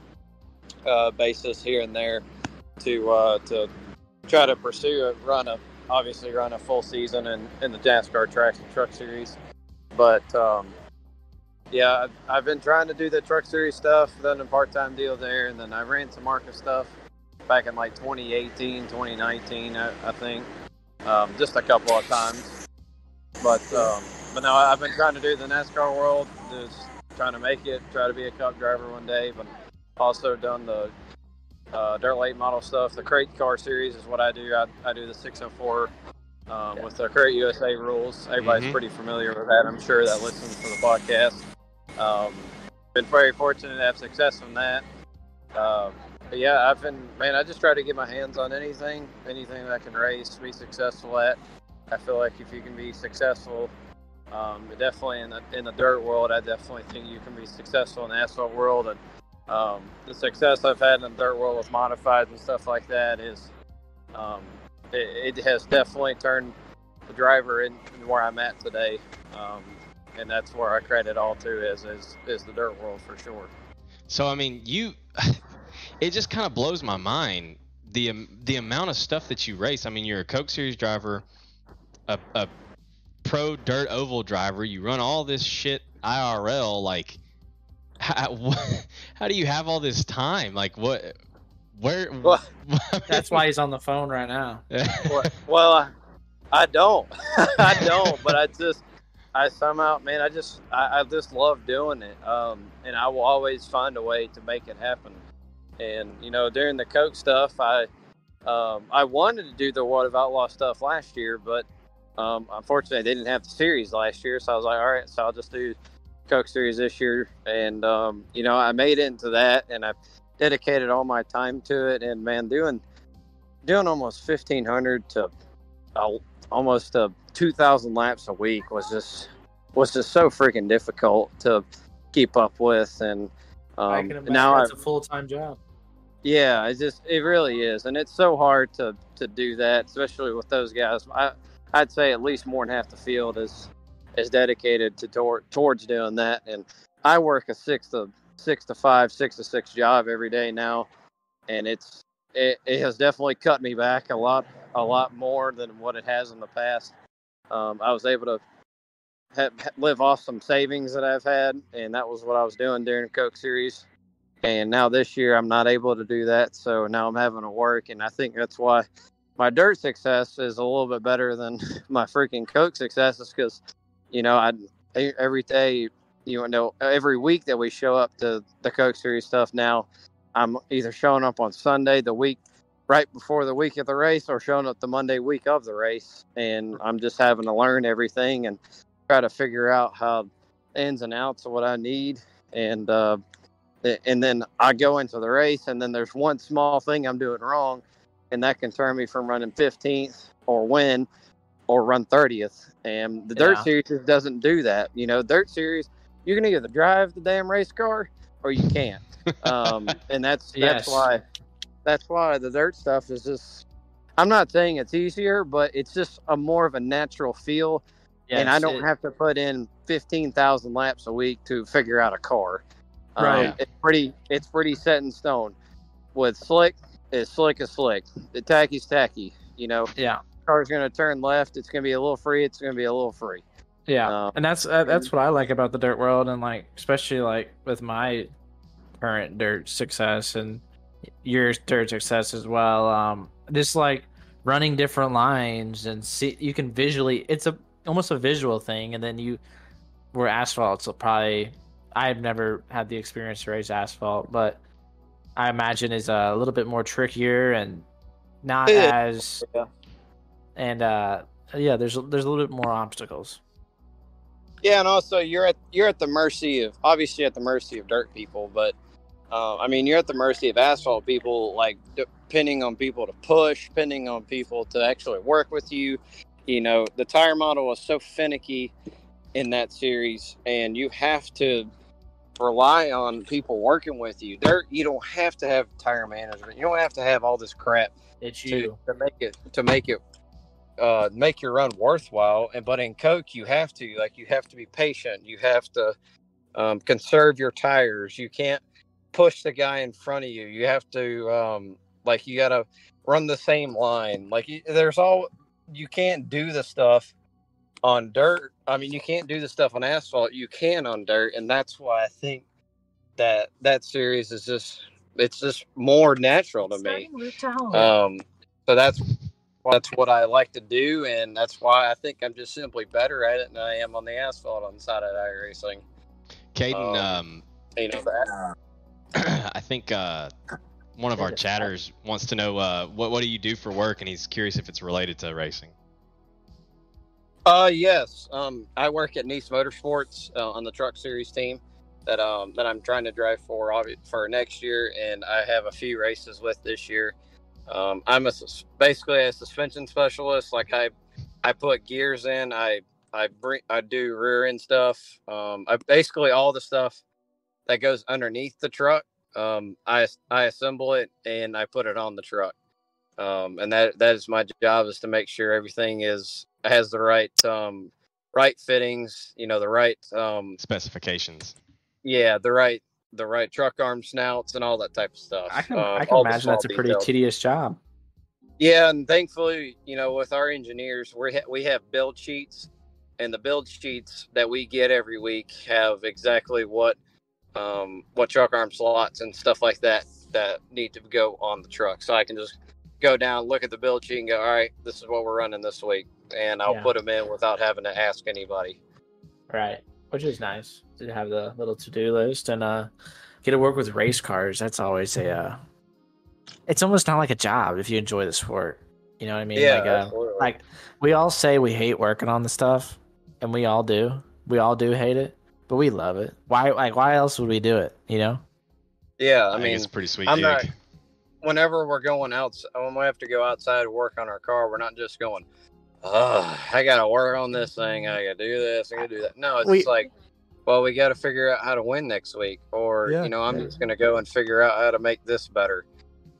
uh, basis here and there to uh, to try to pursue a run a obviously run a full season in, in the NASCAR Tracks and Truck Series. But um, yeah, I've, I've been trying to do the Truck Series stuff, done a part time deal there, and then I ran some Marcus stuff back in like 2018, 2019, I, I think, um, just a couple of times. But um, but no, I've been trying to do the NASCAR world, just trying to make it, try to be a Cup driver one day. But also done the uh, dirt late model stuff. The crate car series is what I do. I, I do the 604 um, with the crate USA rules. Everybody's Mhm. pretty familiar with that. I'm sure that listens to the podcast. Um, been very fortunate to have success in that. Um, but yeah, I've been man. I just try to get my hands on anything, anything that I can race, to be successful at. I feel like if you can be successful, um, definitely in the in the dirt world, I definitely think you can be successful in the asphalt world. And um, the success I've had in the dirt world with modifieds and stuff like that is, um, it, it has definitely turned the driver in, in where I'm at today. Um, and that's where I credit all to is is, is the dirt world for sure. So I mean, you, it just kind of blows my mind the the amount of stuff that you race. I mean, you're a Coke Series driver, a, a pro dirt oval driver. You run all this shit IRL. Like, how, how do you have all this time? Like, what? Where? Well, That's why he's on the phone right now. well, well I, I don't. I don't. But I just, I somehow, man, I just, I, I just love doing it. Um, and I will always find a way to make it happen. And you know, during the Coke stuff, I, um, I wanted to do the World of Outlaw stuff last year, but um, unfortunately, they didn't have the series last year. So I was like, all right, so I'll just do Coke series this year. And um, you know, I made it into that, and I dedicated all my time to it. And man, doing doing almost fifteen hundred to uh, almost uh, two thousand laps a week was just was just so freaking difficult to keep up with. And I um, can imagine now it's a full time job. yeah, it just it really is, and it's so hard to to do that, especially with those guys. I I'd say at least more than half the field is is dedicated to tor- towards doing that, and I work a six to six to five, six to six job every day now, and it's it, it has definitely cut me back a lot a lot more than what it has in the past. Um, I was able to ha- live off some savings that I've had, and that was what I was doing during the Coke Series and now this year I'm not able to do that. So now I'm having to work, and I think that's why my dirt success is a little bit better than my freaking Coke successes because you know I every day you know every week that we show up to the Coke Series stuff now I'm either showing up on Sunday the week right before the week of the race or showing up the Monday week of the race and I'm just having to learn everything and try to figure out how ins and outs of what I need and uh, And then I go into the race, and then there's one small thing I'm doing wrong, and that can turn me from running 15th or win or run 30th. And the dirt series just doesn't do that. You know, dirt series, you can either drive the damn race car or you can't. Um, and that's Yes. that's why that's why the dirt stuff is just. I'm not saying it's easier, but it's just a more of a natural feel and I don't it- have to put in fifteen thousand laps a week to figure out a car. Um, Right. it's pretty. It's pretty set in stone. With slick, it's slick as slick. The tacky's tacky. You know, Yeah, car's gonna turn left. It's gonna be a little free. It's gonna be a little free. yeah, Um, and that's uh, that's what I like about the dirt world, and like especially like with my current dirt success and your dirt success as well. Um, just like running different lines and see you can visually. It's a almost a visual thing, and then you where asphalt. So probably I've never had the experience to race asphalt, but I imagine is a little bit more trickier and not Yeah. as Yeah. and uh yeah there's there's a little bit more obstacles Yeah, and also you're at you're at the mercy of obviously at the mercy of dirt people, but uh, I mean you're at the mercy of asphalt people, like depending on people to push, depending on people to actually work with you. You know, the tire model is so finicky in that series, and you have to rely on people working with you. Dirt, you don't have to have tire management. You don't have to have all this crap it's to, to make it to make it uh make your run worthwhile. And but in coke you have to like you have to be patient. You have to um, conserve your tires. You can't push the guy in front of you. You have to um like you gotta run the same line. Like there's all you can't do the stuff on dirt i mean you can't do the stuff on asphalt you can on dirt and that's why i think that that series is just it's just more natural to me um, so that's that's what I like to do, and that's why I think I'm just simply better at it than I am on the asphalt on the side of iRacing. Kaden, Um, um, You know that. I think uh, one of our chatters wants to know uh, what what do you do for work, and he's curious if it's related to racing. Uh, yes. Um, I work at Niece Motorsports uh, on the Truck Series team that um that I'm trying to drive for for next year, and I have a few races with this year. Um, I'm a basically a suspension specialist. Like I, I put gears in. I I bring I do rear end stuff. Um, I basically all the stuff that goes underneath the truck. Um, I I assemble it and I put it on the truck. Um, and that that is my job is to make sure everything is has the right um right fittings. You know the right um Specifications. yeah the right the right truck arm snouts and all that type of stuff. i can Um, i can imagine that's a pretty details. tedious job Yeah, and thankfully, you know, with our engineers, we ha- we have build sheets, and the build sheets that we get every week have exactly what um, what truck arm slots and stuff like that that need to go on the truck. So I can just go down, look at the bill sheet, and go, all right, this is what we're running this week, and I'll Yeah. put them in without having to ask anybody. right which is nice to have the little to-do list and uh get to work with race cars that's always a uh it's almost not like a job if you enjoy the sport you know what i mean yeah, like uh, like we all say we hate working on the stuff and we all do we all do hate it but we love it why like why else would we do it you know yeah. I, I mean, it's pretty sweet I'm gig. not- whenever we're going out, when we have to go outside to work on our car, we're not just going, "Oh, I gotta work on this thing. I gotta do this. I gotta do that." No, it's We- just like, well, we got to figure out how to win next week, or Yeah. you know, I'm just gonna go and figure out how to make this better,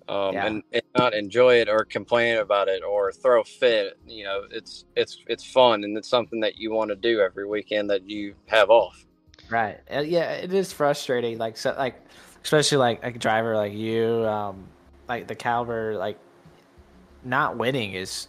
um, Yeah. and, and not enjoy it or complain about it or throw a fit. You know, it's it's it's fun and it's something that you want to do every weekend that you have off. Right. Uh, Yeah, it is frustrating. Like, so, like, especially like a driver like you, um, like the caliber like, not winning is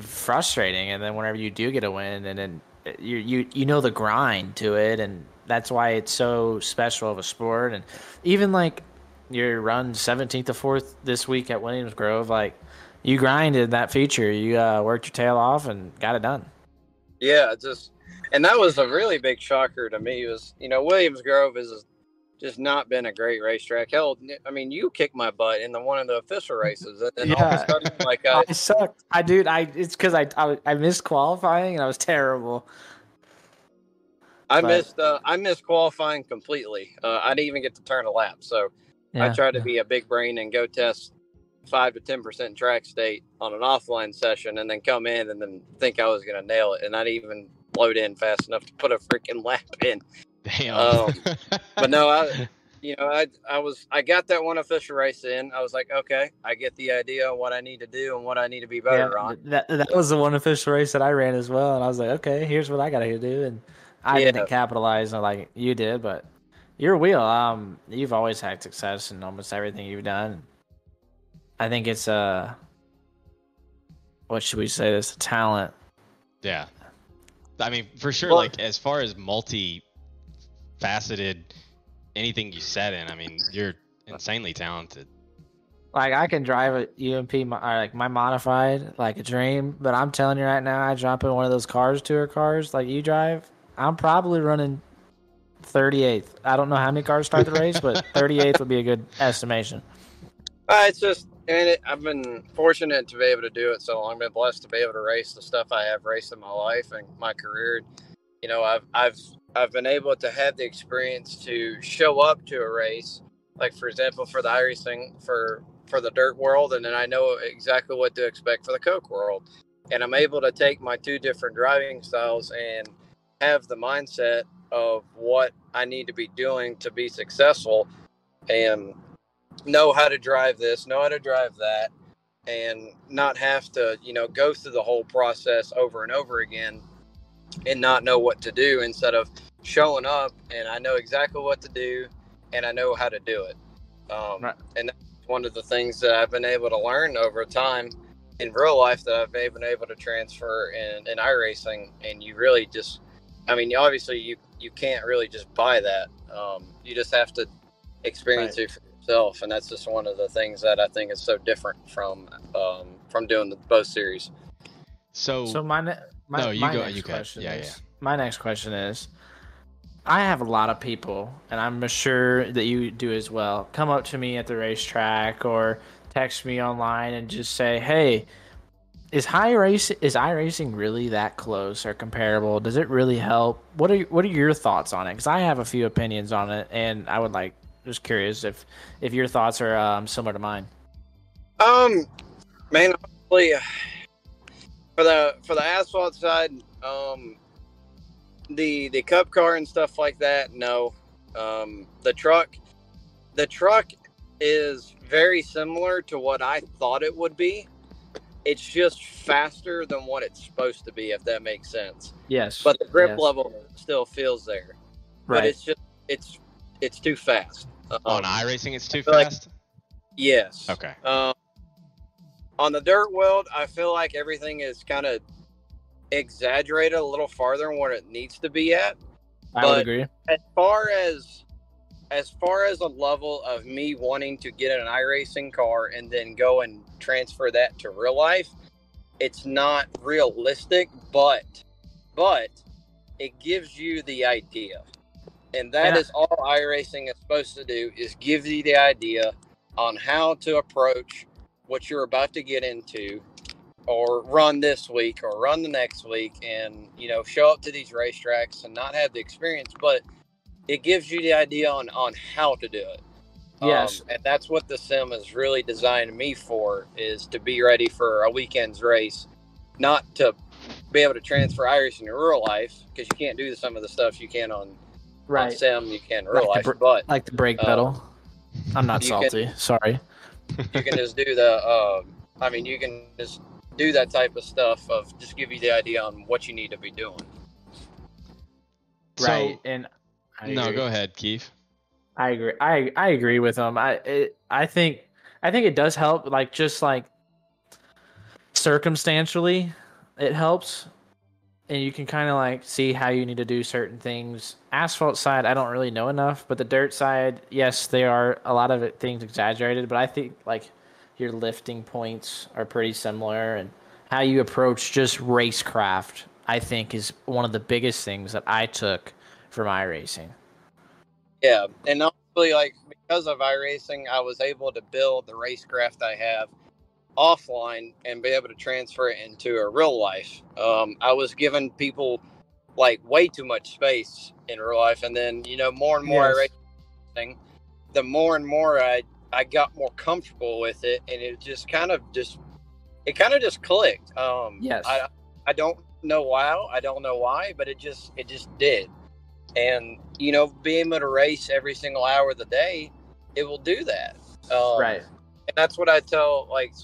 frustrating. And then whenever you do get a win, and then uh, you you you know the grind to it, and that's why it's so special of a sport. And even like your run seventeenth to fourth this week at Williams Grove, like you grinded that feature, you uh, worked your tail off and got it done. Yeah, just and that was a really big shocker to me. Was you know Williams Grove is just not been a great racetrack. Hell, I mean you kicked my butt in the one of the official races, and then all of Yeah. a sudden, like uh, I sucked. I dude. I it's because I, I I missed qualifying and I was terrible. I But- missed uh, I missed qualifying completely. Uh, I didn't even get to turn a lap, so I tried to be a big brain and go test five to ten percent track state on an offline session, and then come in and then think I was gonna nail it, and I not even load in fast enough to put a freaking lap in. Damn. Um, But no, I, you know, I I was I got that one official race in. I was like, okay, I get the idea of what I need to do and what I need to be better Yeah, on. That that was the one official race that I ran as well, and I was like, okay, here's what I got to do, and I Yeah. didn't capitalize on like you did, but your wheel, um, you've always had success in almost everything you've done. I think it's uh, what should we say? This talent. yeah. I mean, for sure. Well- like as far as multi-faceted, anything you set in, I mean, you're insanely talented. Like I can drive a UMP, like my modified, like a dream. But I'm telling you right now, I jump in one of those cars, tour cars, like you drive. I'm probably running 38th. I don't know how many cars start the race, but 38th would be a good estimation. Uh, it's just, I mean, it, I've been fortunate to be able to do it so long. I've been blessed to be able to race the stuff I have raced in my life and my career. You know, I've I've I've been able to have the experience to show up to a race, like for example, for the iRacing for for the dirt world, and then I know exactly what to expect for the Coke world, and I'm able to take my two different driving styles and have the mindset of what I need to be doing to be successful, and know how to drive this, know how to drive that, and not have to, you know, go through the whole process over and over again and not know what to do instead of showing up and I know exactly what to do and I know how to do it. Um, Right. And that's one of the things that I've been able to learn over time in real life that I've been able to transfer in, in iRacing. And you really just, I mean, obviously you, you can't really just buy that. Um, you just have to experience it for yourself. And that's just one of the things that I think is so different from, um, from doing the both series. So, So my, ne- my No, you my go- next you go. question Yeah, is, yeah. My next question is, I have a lot of people, and I'm sure that you do as well. Come up to me at the racetrack or text me online and just say, "Hey, is high race is iRacing really that close or comparable? Does it really help? What are what are your thoughts on it? Because I have a few opinions on it, and I would like just curious if if your thoughts are um, similar to mine. Um, man, honestly, for the for the asphalt side, um, the the cup car and stuff like that, no. Um, the truck, the truck is very similar to what I thought it would be. It's just faster than what it's supposed to be, if that makes sense. Yes, But the grip Yes. level still feels there. Right. But it's just it's it's too fast. on Um, iRacing, it's too feel like- fast. yes. Okay. Um, on the dirt world, I feel like everything is kind of exaggerated a little farther than what it needs to be at. I would agree. As far as as far as a level of me wanting to get an iRacing car and then go and transfer that to real life, it's not realistic, but but it gives you the idea. And that Yeah. is all iRacing is supposed to do is give you the idea on how to approach what you're about to get into or run this week or run the next week and you know show up to these racetracks and not have the experience but it gives you the idea on on how to do it Yes. um, and that's what the sim is really designed me for is to be ready for a weekend's race not to be able to transfer irish in your real life because you can't do some of the stuff you can on, on Right. sim you can in Like real the life but like the brake Uh, pedal. I'm not you can- salty. Sorry. You can just do the uh, i mean you can just do that type of stuff of just give you the idea on what you need to be doing So- right. And I no, agree. go ahead, Keith. I agree. I I agree with him. I it, I think I think it does help. Like just like circumstantially, it helps, and you can kind of like see how you need to do certain things. Asphalt side, I don't really know enough, but the dirt side, yes, they are a lot of it things exaggerated. But I think like your lifting points are pretty similar, and how you approach just racecraft, I think, is one of the biggest things that I took from iRacing. Yeah, and honestly, like because of iRacing, I was able to build the racecraft I have offline and be able to transfer it into a real life. Um, I was giving people like way too much space in real life. And then you know, more and more I Yes. thing, the more and more I I got more comfortable with it, and it just kind of just it kind of just clicked. Um, Yes. I I don't know how, I don't know why, but it just it just did. And you know, being able to race every single hour of the day, it will do that. Um, right. and that's what I tell like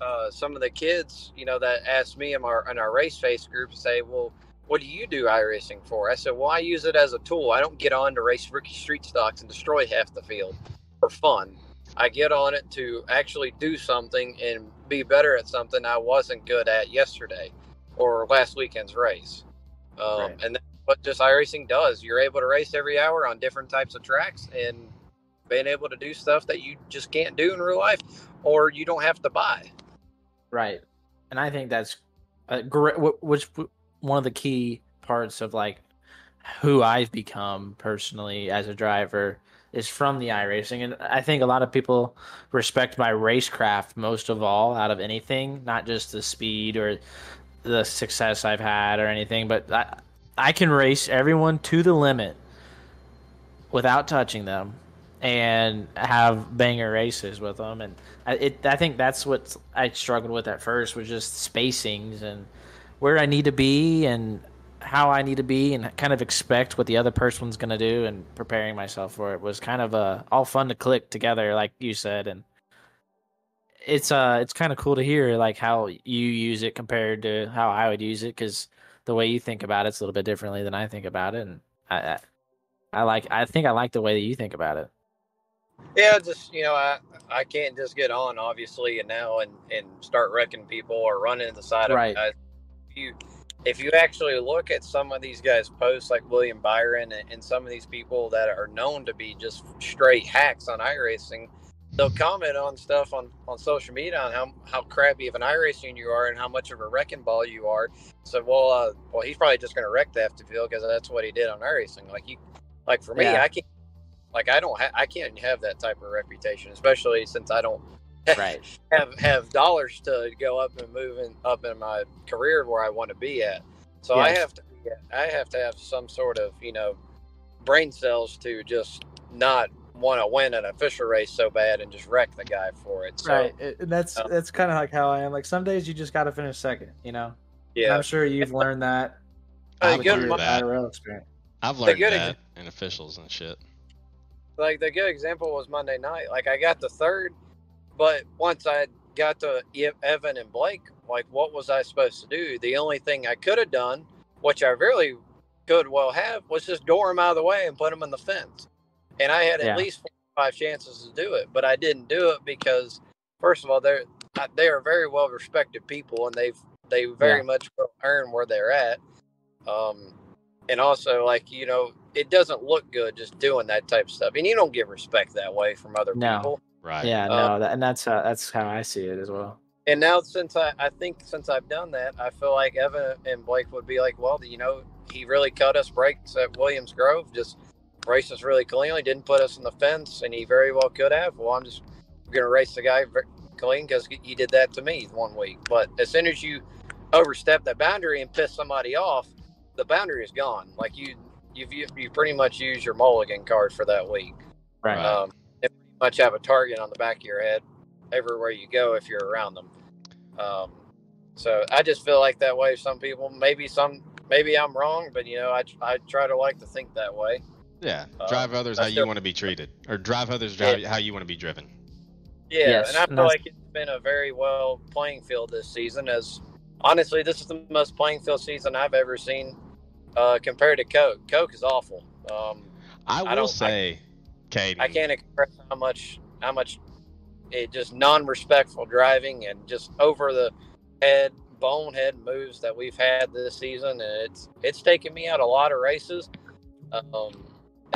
uh, some of the kids, you know, that ask me in our in our race face group, say, "Well, what do you do iRacing for?" I said, "Well, I use it as a tool. I don't get on to race rookie street stocks and destroy half the field for fun. I get on it to actually do something and be better at something I wasn't good at yesterday or last weekend's race. Um, Right. And that's what just iRacing does. You're able to race every hour on different types of tracks and being able to do stuff that you just can't do in real life or you don't have to buy. Right. And I think that's a great, which one of the key parts of like who I've become personally as a driver is from the iRacing. And I think a lot of people respect my racecraft most of all out of anything, not just the speed or the success I've had or anything, but I, I can race everyone to the limit without touching them and have banger races with them and I, it, I think that's what I struggled with at first was just spacings and where I need to be and how I need to be and kind of expect what the other person's going to do and preparing myself for it was kind of uh, all fun to click together like you said. And it's uh it's kind of cool to hear like how you use it compared to how I would use it because the way you think about it's a little bit differently than I think about it. And I, I I like I think I like the way that you think about it. Yeah, just you know, I I can't just get on obviously and now and and start wrecking people or running the side Right. of guys. If you if you actually look at some of these guys' posts, like William Byron and, and some of these people that are known to be just straight hacks on iRacing, they'll comment on stuff on, on social media on how, how crappy of an iRacing you are and how much of a wrecking ball you are. So, well, uh, well, he's probably just going to wreck the field because that's what he did on iRacing. Like you, like for me, Yeah. I can't, like I don't, ha- I can't have that type of reputation, especially since I don't Right. have have dollars to go up and move in, up in my career where I want to be at. So I have to I have to have some sort of you know brain cells to just not want to win an official race so bad and just wreck the guy for it. So right. And that's uh, that's kind of like how I am. Like some days you just got to finish second. You know. And yeah, I'm sure you've learned that. Uh, I've good learned that. IRL. I've learned that in officials and shit. Like the good example was Monday night. Like I got the third, but once I got to Evan and Blake, like what was I supposed to do? The only thing I could have done, which I really could well have, was just door them out of the way and put them in the fence. And I had at least four or five chances to do it, but I didn't do it because, first of all, they're they are very well respected people, and they've they very Yeah. much earn where they're at. Um, and also like you know it doesn't look good just doing that type of stuff and you don't get respect that way from other No. people Right. Yeah, Uh, no, that, and that's uh, that's how I see it as well. and now since I, I think since i've done that i feel like evan and blake would be like well you know he really cut us breaks at williams grove just raced us really cleanly didn't put us in the fence and he very well could have well i'm just gonna race the guy clean because he did that to me one week but as soon as you overstep that boundary and piss somebody off the boundary is gone like you you've you, you pretty much use your mulligan card for that week Right. Right. um, and pretty much have a target on the back of your head everywhere you go if you're around them. Um, so I just feel like that way. Some people, maybe some, maybe I'm wrong, but you know, I I try to like to think that way. Yeah. Uh, Drive others how that's you want to be treated, or drive others drive how you want to be driven. Yeah, Yes, and I and feel like it's been a very well playing field this season. As honestly, this is the most playing field season I've ever seen uh, compared to Coke. Coke is awful. Um, I will I don't- I- say, Katie. I can't express how much how much it just non-respectful driving and just over the head bonehead moves that we've had this season and it's it's taken me out a lot of races um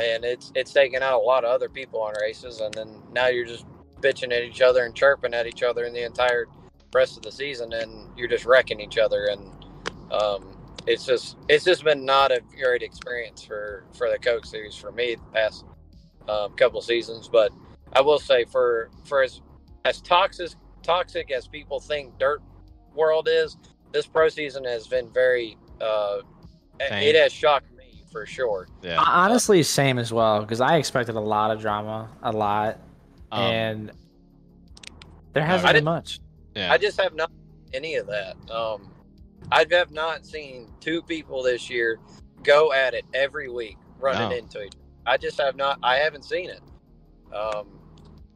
and it's it's taken out a lot of other people on races and then now you're just bitching at each other and chirping at each other in the entire rest of the season and you're just wrecking each other and um it's just it's just been not a great experience for for the coke series for me the past um, couple seasons. But I will say for for as as toxic toxic as people think dirt world is, this pro season has been very uh, Same. it has shocked me for sure. Yeah. Honestly, same as well because I expected a lot of drama, a lot, Um, and there hasn't been much. yeah. I just have not any of that. Um, I have not seen two people this year go at it every week, running No. into each. I just have not. I haven't seen it. Um,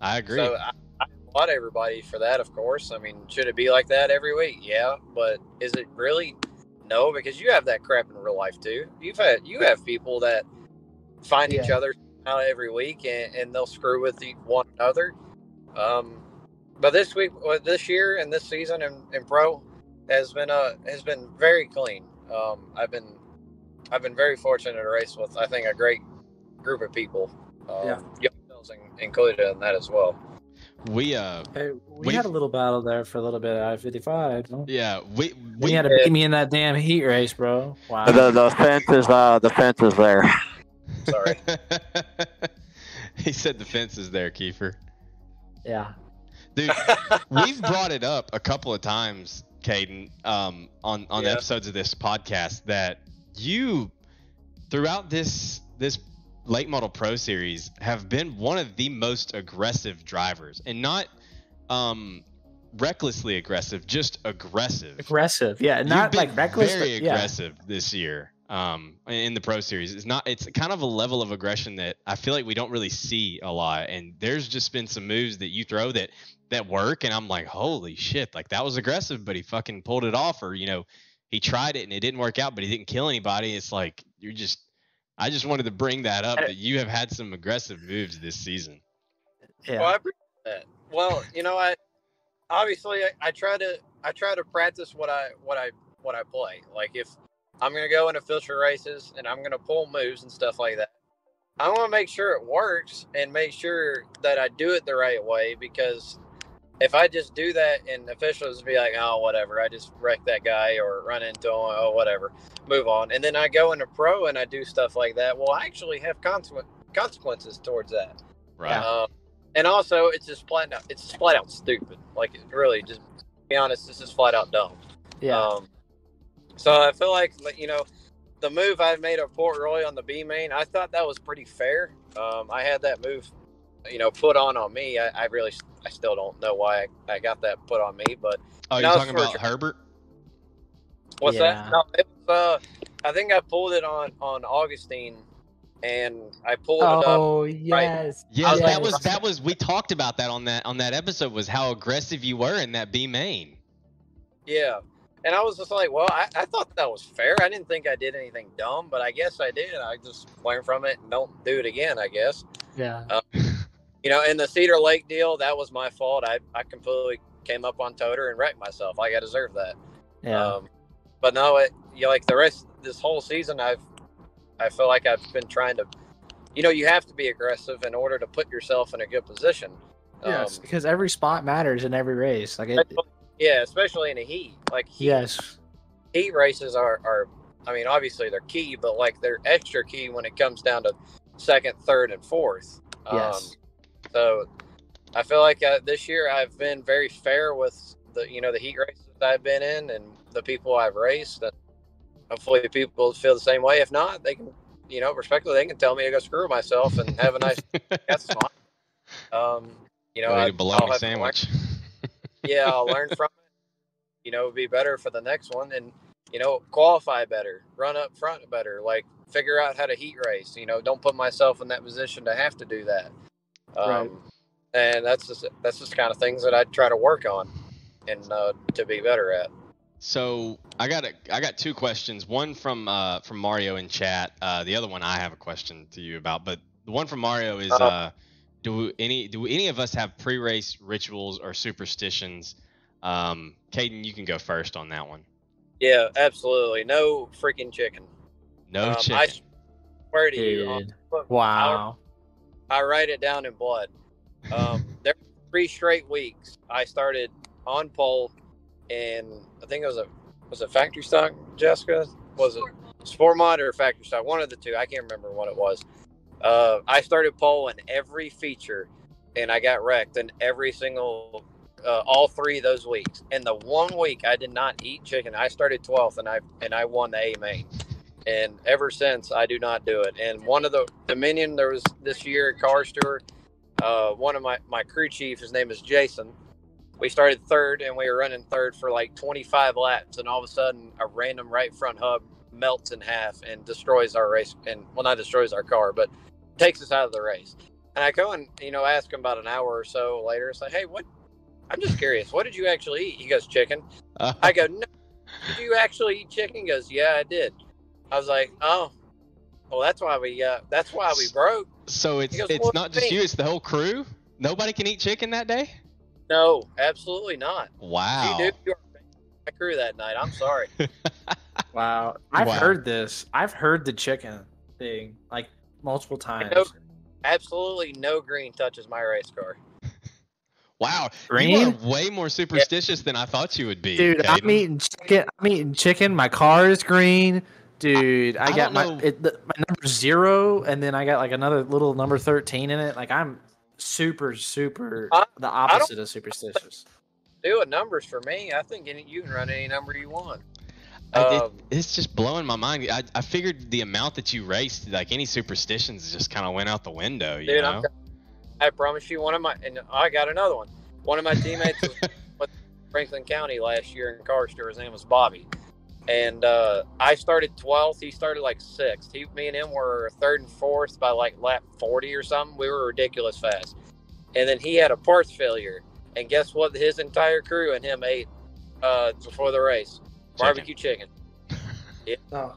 I agree. So I, I applaud everybody for that. Of course, I mean, should it be like that every week? Yeah, but is it really? No, because you have that crap in real life too. You've had you have people that find each other out every week and, and they'll screw with the, one another. Um, but this week, this year, and this season in, in pro has been uh has been very clean. Um, I've been I've been very fortunate to race with I think a great group of people. Um, Yeah. yourselves in- included in that as well. we uh Hey, we We've- had a little battle there for a little bit at I fifty five. yeah we We we had to beat me in that damn heat race, bro. Wow. The the fence is uh the fence is there. Sorry. he said the fence is there, Kiefer. Yeah. Dude, we've brought it up a couple of times, Kaden, um, on on Yeah. episodes of this podcast that you, throughout this this late model pro series, have been one of the most aggressive drivers, and not um recklessly aggressive, just aggressive. Aggressive. Yeah. You've Not been like reckless. Very but, yeah. aggressive this year. Um, in the pro series, it's not. It's kind of a level of aggression that I feel like we don't really see a lot. And there's just been some moves that you throw that that work, and I'm like, holy shit! Like that was aggressive, but he fucking pulled it off, or you know, he tried it and it didn't work out, but he didn't kill anybody. It's like you're just. I just wanted to bring that up that you have had some aggressive moves this season. Yeah. Well, I that. Well, you know, I obviously I, I try to I try to practice what I what I what I play. Like if I'm gonna go into filter races and I'm gonna pull moves and stuff like that, I want to make sure it works and make sure that I do it the right way because if I just do that and officials be like, oh whatever, I just wrecked that guy or run into him, oh whatever, move on, and then I go into pro and I do stuff like that, well, I actually have consequ- consequences towards that. Right. Um, and also, it's just flat out. It's just flat out stupid. Like, it really, just to be honest, this is flat out dumb. Yeah. Um, so I feel like, like, you know, the move I made at Port Royal on the B main, I thought that was pretty fair. Um, I had that move, you know, put on on me. I, I really, I still don't know why I, I got that put on me, but oh, you're talking about. Herbert? what's Yeah. that? No, it was, uh, I think I pulled it on on Augustine, and I pulled it up. oh yes. Yeah, was that like- was that was we talked about that on that on that episode was how aggressive you were in that B main. Yeah. And I was just like, well, I, I thought that was fair. I didn't think I did anything dumb, but I guess I did. I just learned from it and don't do it again, I guess. Yeah. You know, in the Cedar Lake deal, that was my fault. I, I completely came up on Toter and wrecked myself. Like, I deserve that. Yeah. Um, but no, it, you know, like the rest this whole season, I've, I feel like I've been trying to, you know, you have to be aggressive in order to put yourself in a good position. yes. Um, Because every spot matters in every race. Like it. Yeah, especially in a heat. Like, heat, Yes. heat races are, are I mean, obviously they're key, but like they're extra key when it comes down to second, third, and fourth. Yes. so I feel like uh, this year I've been very fair with the you know the heat races I've been in and the people I've raced. And hopefully people feel the same way. If not, they can you know respectfully they can tell me to go screw myself and have a nice. that's fine. Um, you know, Go I, eat a I'll bologna have to learn- sandwich. Yeah, I'll learn from it. You know, be better for the next one, and you know, qualify better, run up front better, like figure out how to heat race. You know, don't put myself in that position to have to do that. Um, Right. And that's just that's just kind of things that I try to work on and uh, to be better at. So I got a, I got two questions. One from uh, from Mario in chat. Uh, the other one I have a question to you about. But the one from Mario is, Uh-huh. uh, do any do any of us have pre-race rituals or superstitions? Um, Kaden, you can go first on that one. Yeah, absolutely. No freaking chicken. No Um, chicken. I swear to you, on- Wow. I write it down in blood. Um, there were three straight weeks. I started on pole, and I think it was a was it factory stock, Jessica? Was it sport mod or factory stock? One of the two. I can't remember what it was. Uh, I started pole in every feature, and I got wrecked in every single, uh, all three of those weeks. And the one week I did not eat chicken, I started twelfth, and I and I won the A main. and ever since I do not do it. And one of the Dominion there was this year at Cars Tour, uh, one of my my crew chief, his name is Jason. We started third and we were running third for like 25 laps, and all of a sudden a random right front hub melts in half and destroys our race, and well not destroys our car, but takes us out of the race. And I go and you know ask him about an hour or so later. Say, hey, what? I'm just curious. What did you actually eat? He goes, chicken. Uh, I go, no. Did you actually eat chicken? He goes, yeah, I did. I was like, oh, well, that's why we uh, that's why we broke. so it's goes, it's not do you just you; it's the whole crew. Nobody can eat chicken that day. No, absolutely not. Wow. You do. You are my crew that night. I'm sorry. Wow. I've Wow. heard this. I've heard the chicken thing like multiple times. know- absolutely no green touches my race car. Wow. You are way more superstitious than I thought you would be. Dude, I'm eating chicken. I'm eating chicken. My car is green. Dude, I, I got my it, the, my number zero, and then I got like another little number thirteen in it. Like I'm super, super I- the opposite of superstitious. Do Doing numbers for me, I think any, you can run any number you want. I- it- Um, it's just blowing my mind. I, I figured the amount that you raced, like any superstitions, just kind of went out the window. You Dude, know. I'm, promise you, one of my and I got another one. One of my teammates was Franklin County last year in Cars Tour. His name was Bobby, and uh, I started twelfth. He started like sixth. He, me and him were third and fourth by like lap forty or something. We were ridiculous fast, and then he had a parts failure. And guess what? His entire crew and him ate uh, before the race barbecue chicken. Oh,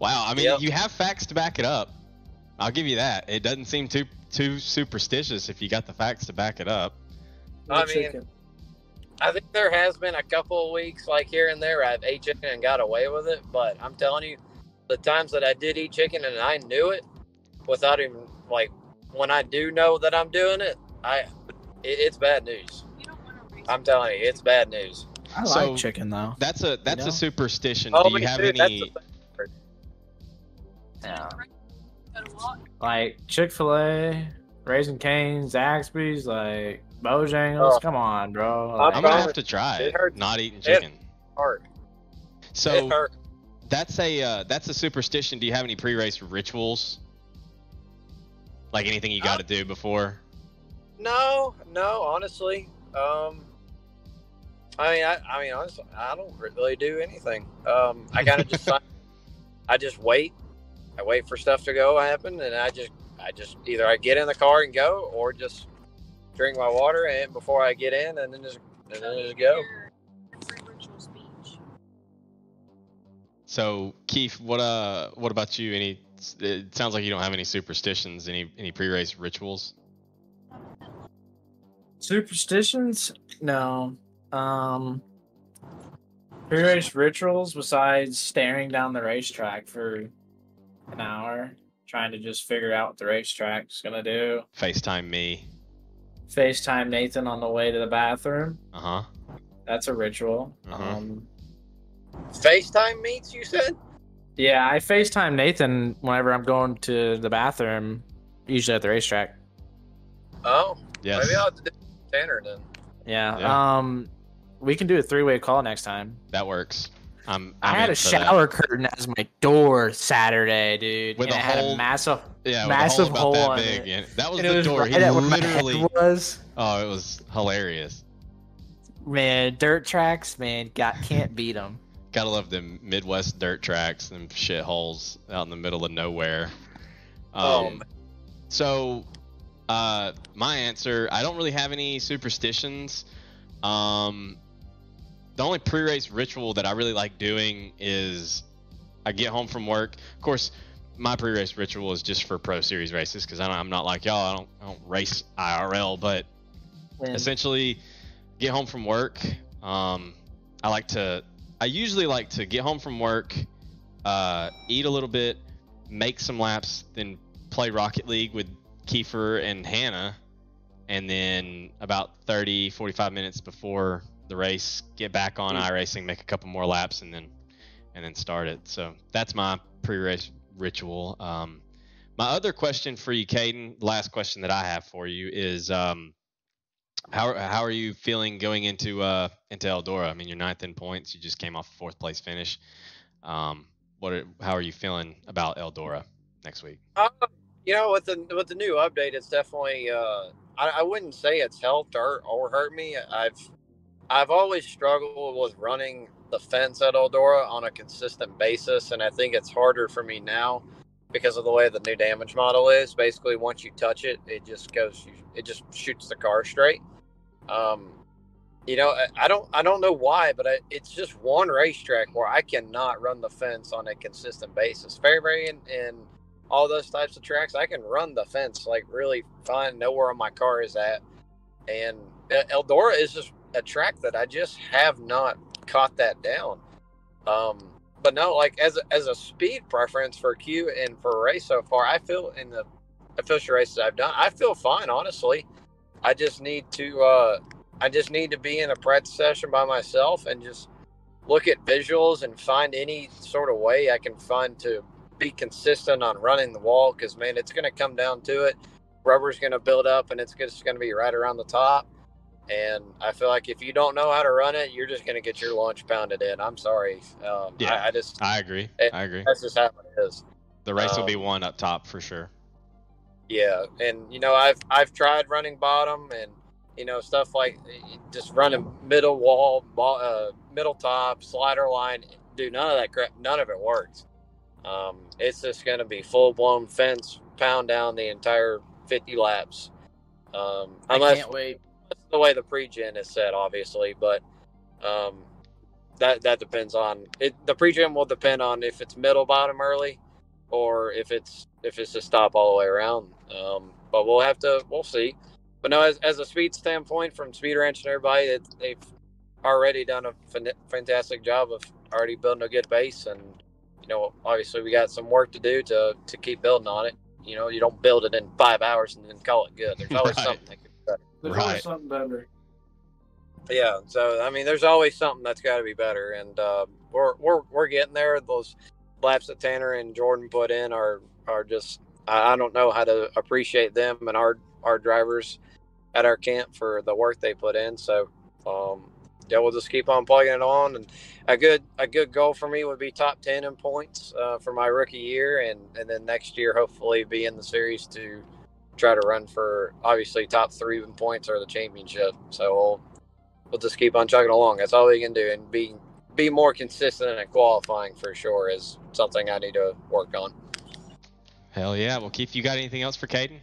Wow. I mean, Yep. you have facts to back it up. I'll give you that. It doesn't seem too too superstitious if you got the facts to back it up. I mean, I think there has been a couple of weeks, like here and there, I've ate chicken and got away with it. But I'm telling you, the times that I did eat chicken and I knew it without even like when I do know that I'm doing it, I it, it's bad news. I'm telling you, it's bad news. I So- like chicken though. That's a that's know? a superstition. Oh, Do you have too. That's any? the. Yeah, like Chick Fil A, Raising Cane's, Zaxby's, like Bojangles. Oh. Come on, bro. I'm I'm gonna have to try it it. hurts. Not eating It- chicken. Hard. So it hurt. that's a uh, that's a superstition. Do you have any pre-race rituals? Like anything you got to do before? No, no, honestly. Um, I mean, I, I mean, honestly, I don't really do anything. Um, I kind of just, I just wait. I wait for stuff to go happen, and I just, I just either I get in the car and go, or just drink my water and before I get in, and then just, and then just go. So Keith, what uh, what about you? Any? It sounds like you don't have any superstitions. Any any pre-race rituals? Superstitions? No. Um pre-race rituals besides staring down the racetrack for an hour, trying to just figure out what the racetrack's gonna do. FaceTime me. FaceTime Nathan on the way to the bathroom. Uh huh. That's a ritual. Uh-huh. Um FaceTime meets, you said? yeah, I FaceTime Nathan whenever I'm going to the bathroom, usually at the racetrack. Oh, Yes. maybe I'll have to do Tanner then. Yeah. Yeah. Um we can do a three-way call next time. That works. I'm. i I'm had a for that. shower curtain as my door Saturday, dude. With and a it had a massive Yeah, massive hole hole that big. it. that was and the was door. right he at where my literally. was. Oh, it was hilarious. Man, dirt tracks, man, got can't beat them. Gotta love them Midwest dirt tracks, them shit holes out in the middle of nowhere. Oh, Um, so, uh, my answer, I don't really have any superstitions. Um, the only pre-race ritual that I really like doing is I get home from work. Of course, my pre-race ritual is just for Pro Series races because I'm not like y'all. I don't, I don't race IRL, but essentially get home from work um, i like to i usually like to get home from work uh, eat a little bit make some laps then play rocket league with kiefer and hannah and then about 30 45 minutes before the race get back on iRacing make a couple more laps and then and then start it so that's my pre-race ritual um, my other question for you Kaden, last question that i have for you is um, how how are you feeling going into uh into Eldora? I mean, you're ninth in points. You just came off a fourth place finish. Um, what are, how are you feeling about Eldora next week? Uh, you know, with the with the new update, it's definitely. Uh, I, I wouldn't say it's helped or, or hurt me. I've I've always struggled with running the fence at Eldora on a consistent basis, and I think it's harder for me now because of the way the new damage model is. Basically, once you touch it, it just goes, it just shoots the car straight. Um, you know, I don't, I don't know why, but I, it's just one racetrack where I cannot run the fence on a consistent basis. Fairbury and, and all those types of tracks, I can run the fence like really fine, know where my car is at, and Eldora is just a track that I just have not caught that down. Um, but no, like as a, as a speed preference for Q and for race so far, I feel in the official races I've done, I feel fine. Honestly, I just need to uh, I just need to be in a practice session by myself and just look at visuals and find any sort of way I can find to be consistent on running the wall. Because man, it's going to come down to it. Rubber's going to build up, and it's just going to be right around the top. And I feel like if you don't know how to run it, you're just going to get your lunch pounded in. I'm sorry. Um, yeah, I, I, just I agree. It, I agree. That's just how it is. The race um, will be one up top for sure. Yeah, and you know I've I've tried running bottom and you know stuff like just running middle wall, uh, middle top, slider line. Do none of that crap. None of it works. Um, it's just going to be full blown fence, pound down the entire 50 laps. Um, unless, I can't wait the way the pre-gen is set, obviously, but um, that that depends on it. The pre-gen will depend on if it's middle bottom early, or if it's if it's a stop all the way around. Um, but we'll have to we'll see. But no, as, as a speed standpoint from Speed Ranch and everybody, it, they've already done a fantastic job of already building a good base, and you know obviously we got some work to do to to keep building on it. You know, you don't build it in five hours and then call it good. There's always Right. something There's Right. always something better. Yeah, so I mean, there's always something that's got to be better, and uh, we're we're we're getting there. Those laps that Tanner and Jordan put in are are just I, I don't know how to appreciate them and our our drivers at our camp for the work they put in. So um, yeah, we'll just keep on plugging it on, and a good a good goal for me would be top ten in points uh, for my rookie year, and and then next year hopefully be in the series to try to run for obviously top three in points or the championship. So we'll we'll just keep on chugging along. That's all we can do, and be be more consistent in qualifying for sure is something I need to work on. Hell yeah. Well, Keith, you got anything else for Kaden?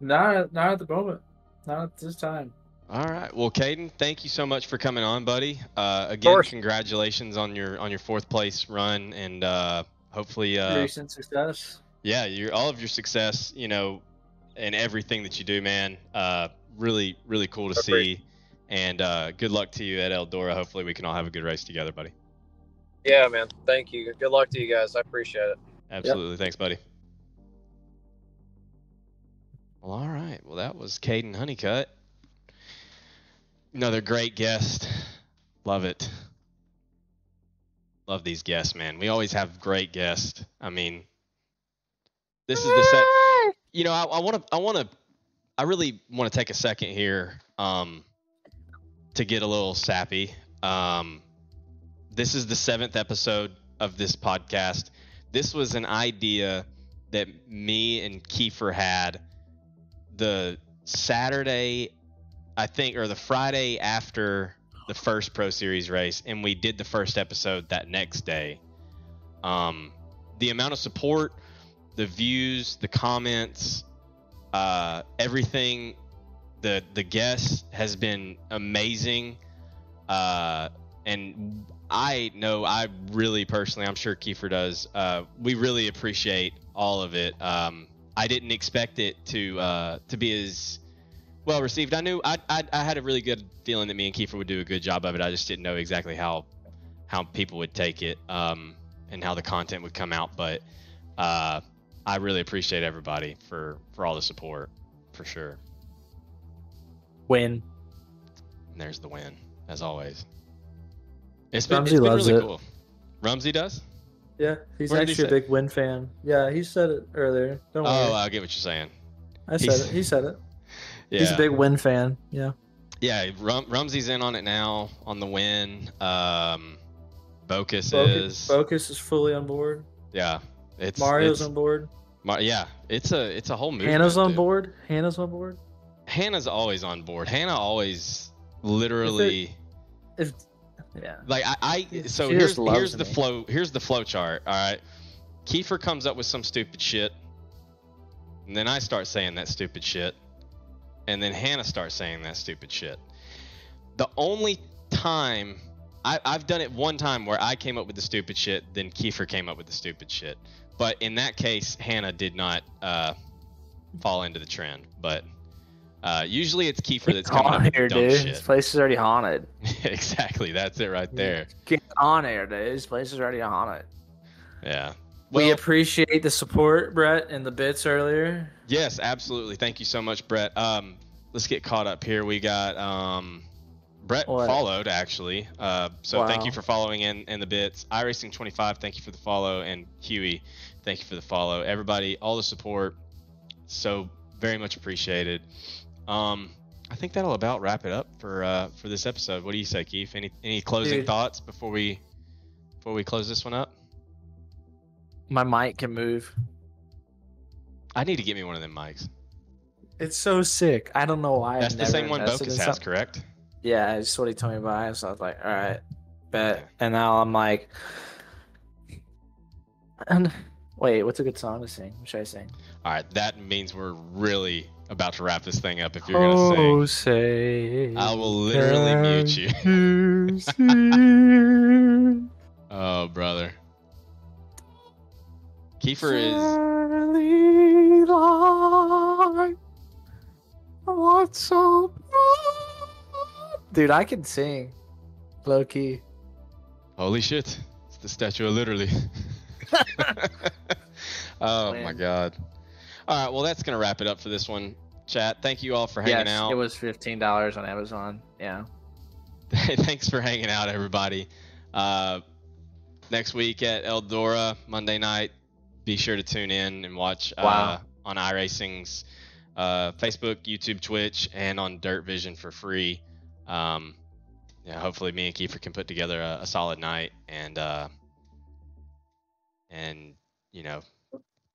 Not not at the moment. Not at this time. All right. Well, Kaden, thank you so much for coming on, buddy. Uh, again, congratulations on your on your fourth place run, and uh, hopefully, uh, Recent success. yeah, your all of your success, you know, and everything that you do, man. Uh, really, really cool to see. And uh, good luck to you at Eldora. Hopefully, we can all have a good race together, buddy. Yeah, man. Thank you. Good luck to you guys. I appreciate it. Absolutely. Thanks, buddy. Well, all right. Well, that was Kaden Honeycutt. Another great guest. Love it. Love these guests, man. We always have great guests. I mean, this is the set. You know, I want to. I want to. I really want to take a second here um, to get a little sappy. Um, this is the seventh episode of this podcast this was an idea that me and Kiefer had the Saturday, I think, or the Friday after the first Pro Series race, and we did the first episode that next day. Um, the amount of support, the views, the comments, uh, everything, the the guests has been amazing. Uh, and I know I really personally, I'm sure Kiefer does. Uh, we really appreciate all of it. Um, I didn't expect it to uh, to be as well received. I knew I, I I had a really good feeling that me and Kiefer would do a good job of it. I just didn't know exactly how how people would take it um, and how the content would come out. But uh, I really appreciate everybody for for all the support for sure. Win. And there's the win as always. It's been, Rumsey it's been loves really it. cool. Rumsey does. Yeah, he's What did he actually a say? big Win fan. Yeah, he said it earlier. Don't Oh, worry. I get what you're saying. I said he's- it. He said it. Yeah, He's a big Win fan. Yeah. yeah. Rum, Rumsey's in on it now on the win. Um, Bocus, Focus, is. Focus is fully on board. Yeah. It's Mario's it's, on board. Mar- yeah, it's a it's a whole movie. Hannah's on dude. board. Hannah's on board. Hannah's always on board. Hannah always literally If yeah, like I, I so She here's here's the me. flow here's the flow chart. All right, Kiefer comes up with some stupid shit, and then I start saying that stupid shit, and then Hannah starts saying that stupid shit. The only time I, I've done it one time where I came up with the stupid shit, then Kiefer came up with the stupid shit. But in that case, Hannah did not uh, fall into the trend. But uh, usually it's Kiefer that's It's on here, dude. shit. This place is already haunted. exactly, that's it right there. Get on here, dude. This place is already haunted. Yeah. we appreciate the support, Brett, and the bits earlier. yes, absolutely. Thank you so much, Brett. Um, let's get caught up here. We got um, Brett What? followed actually. Uh, so thank you for following in in the bits. iRacing 25, thank you for the follow, and Huey, thank you for the follow. Everybody, all the support, so very much appreciated. Um, I think that'll about wrap it up for uh, for this episode. What do you say, Keith? Any any closing Dude. thoughts before we before we close this one up? My mic can move. I need to get me one of them mics. It's so sick. I don't know why. That's I've the same one Bocus has, correct? Yeah, it's what he told me about. So I was like, all right, bet. And now I'm like, and wait, what's a good song to sing? What should I sing? All right, that means we're really about to wrap this thing up. If you're gonna sing, Oh, say I will literally mute you. Oh, brother. Kiefer is. light, what's so bright? Dude, I can sing. Low key. Holy shit! It's the Statue of Literally. oh my god. All right, well that's gonna wrap it up for this one. Chat. Thank you all for hanging yes, out. it was fifteen dollars on Amazon. Yeah. Thanks for hanging out, everybody. Uh, next week at Eldora, Monday night, be sure to tune in and watch uh, on iRacing's uh, Facebook, YouTube, Twitch, and on Dirt Vision for free. Um, yeah, hopefully, me and Kiefer can put together a, a solid night and uh, and you know,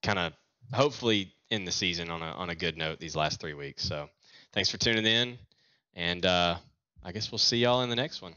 kind of hopefully end the season on a on a good note these last three weeks. So, thanks for tuning in, and uh, I guess we'll see y'all in the next one.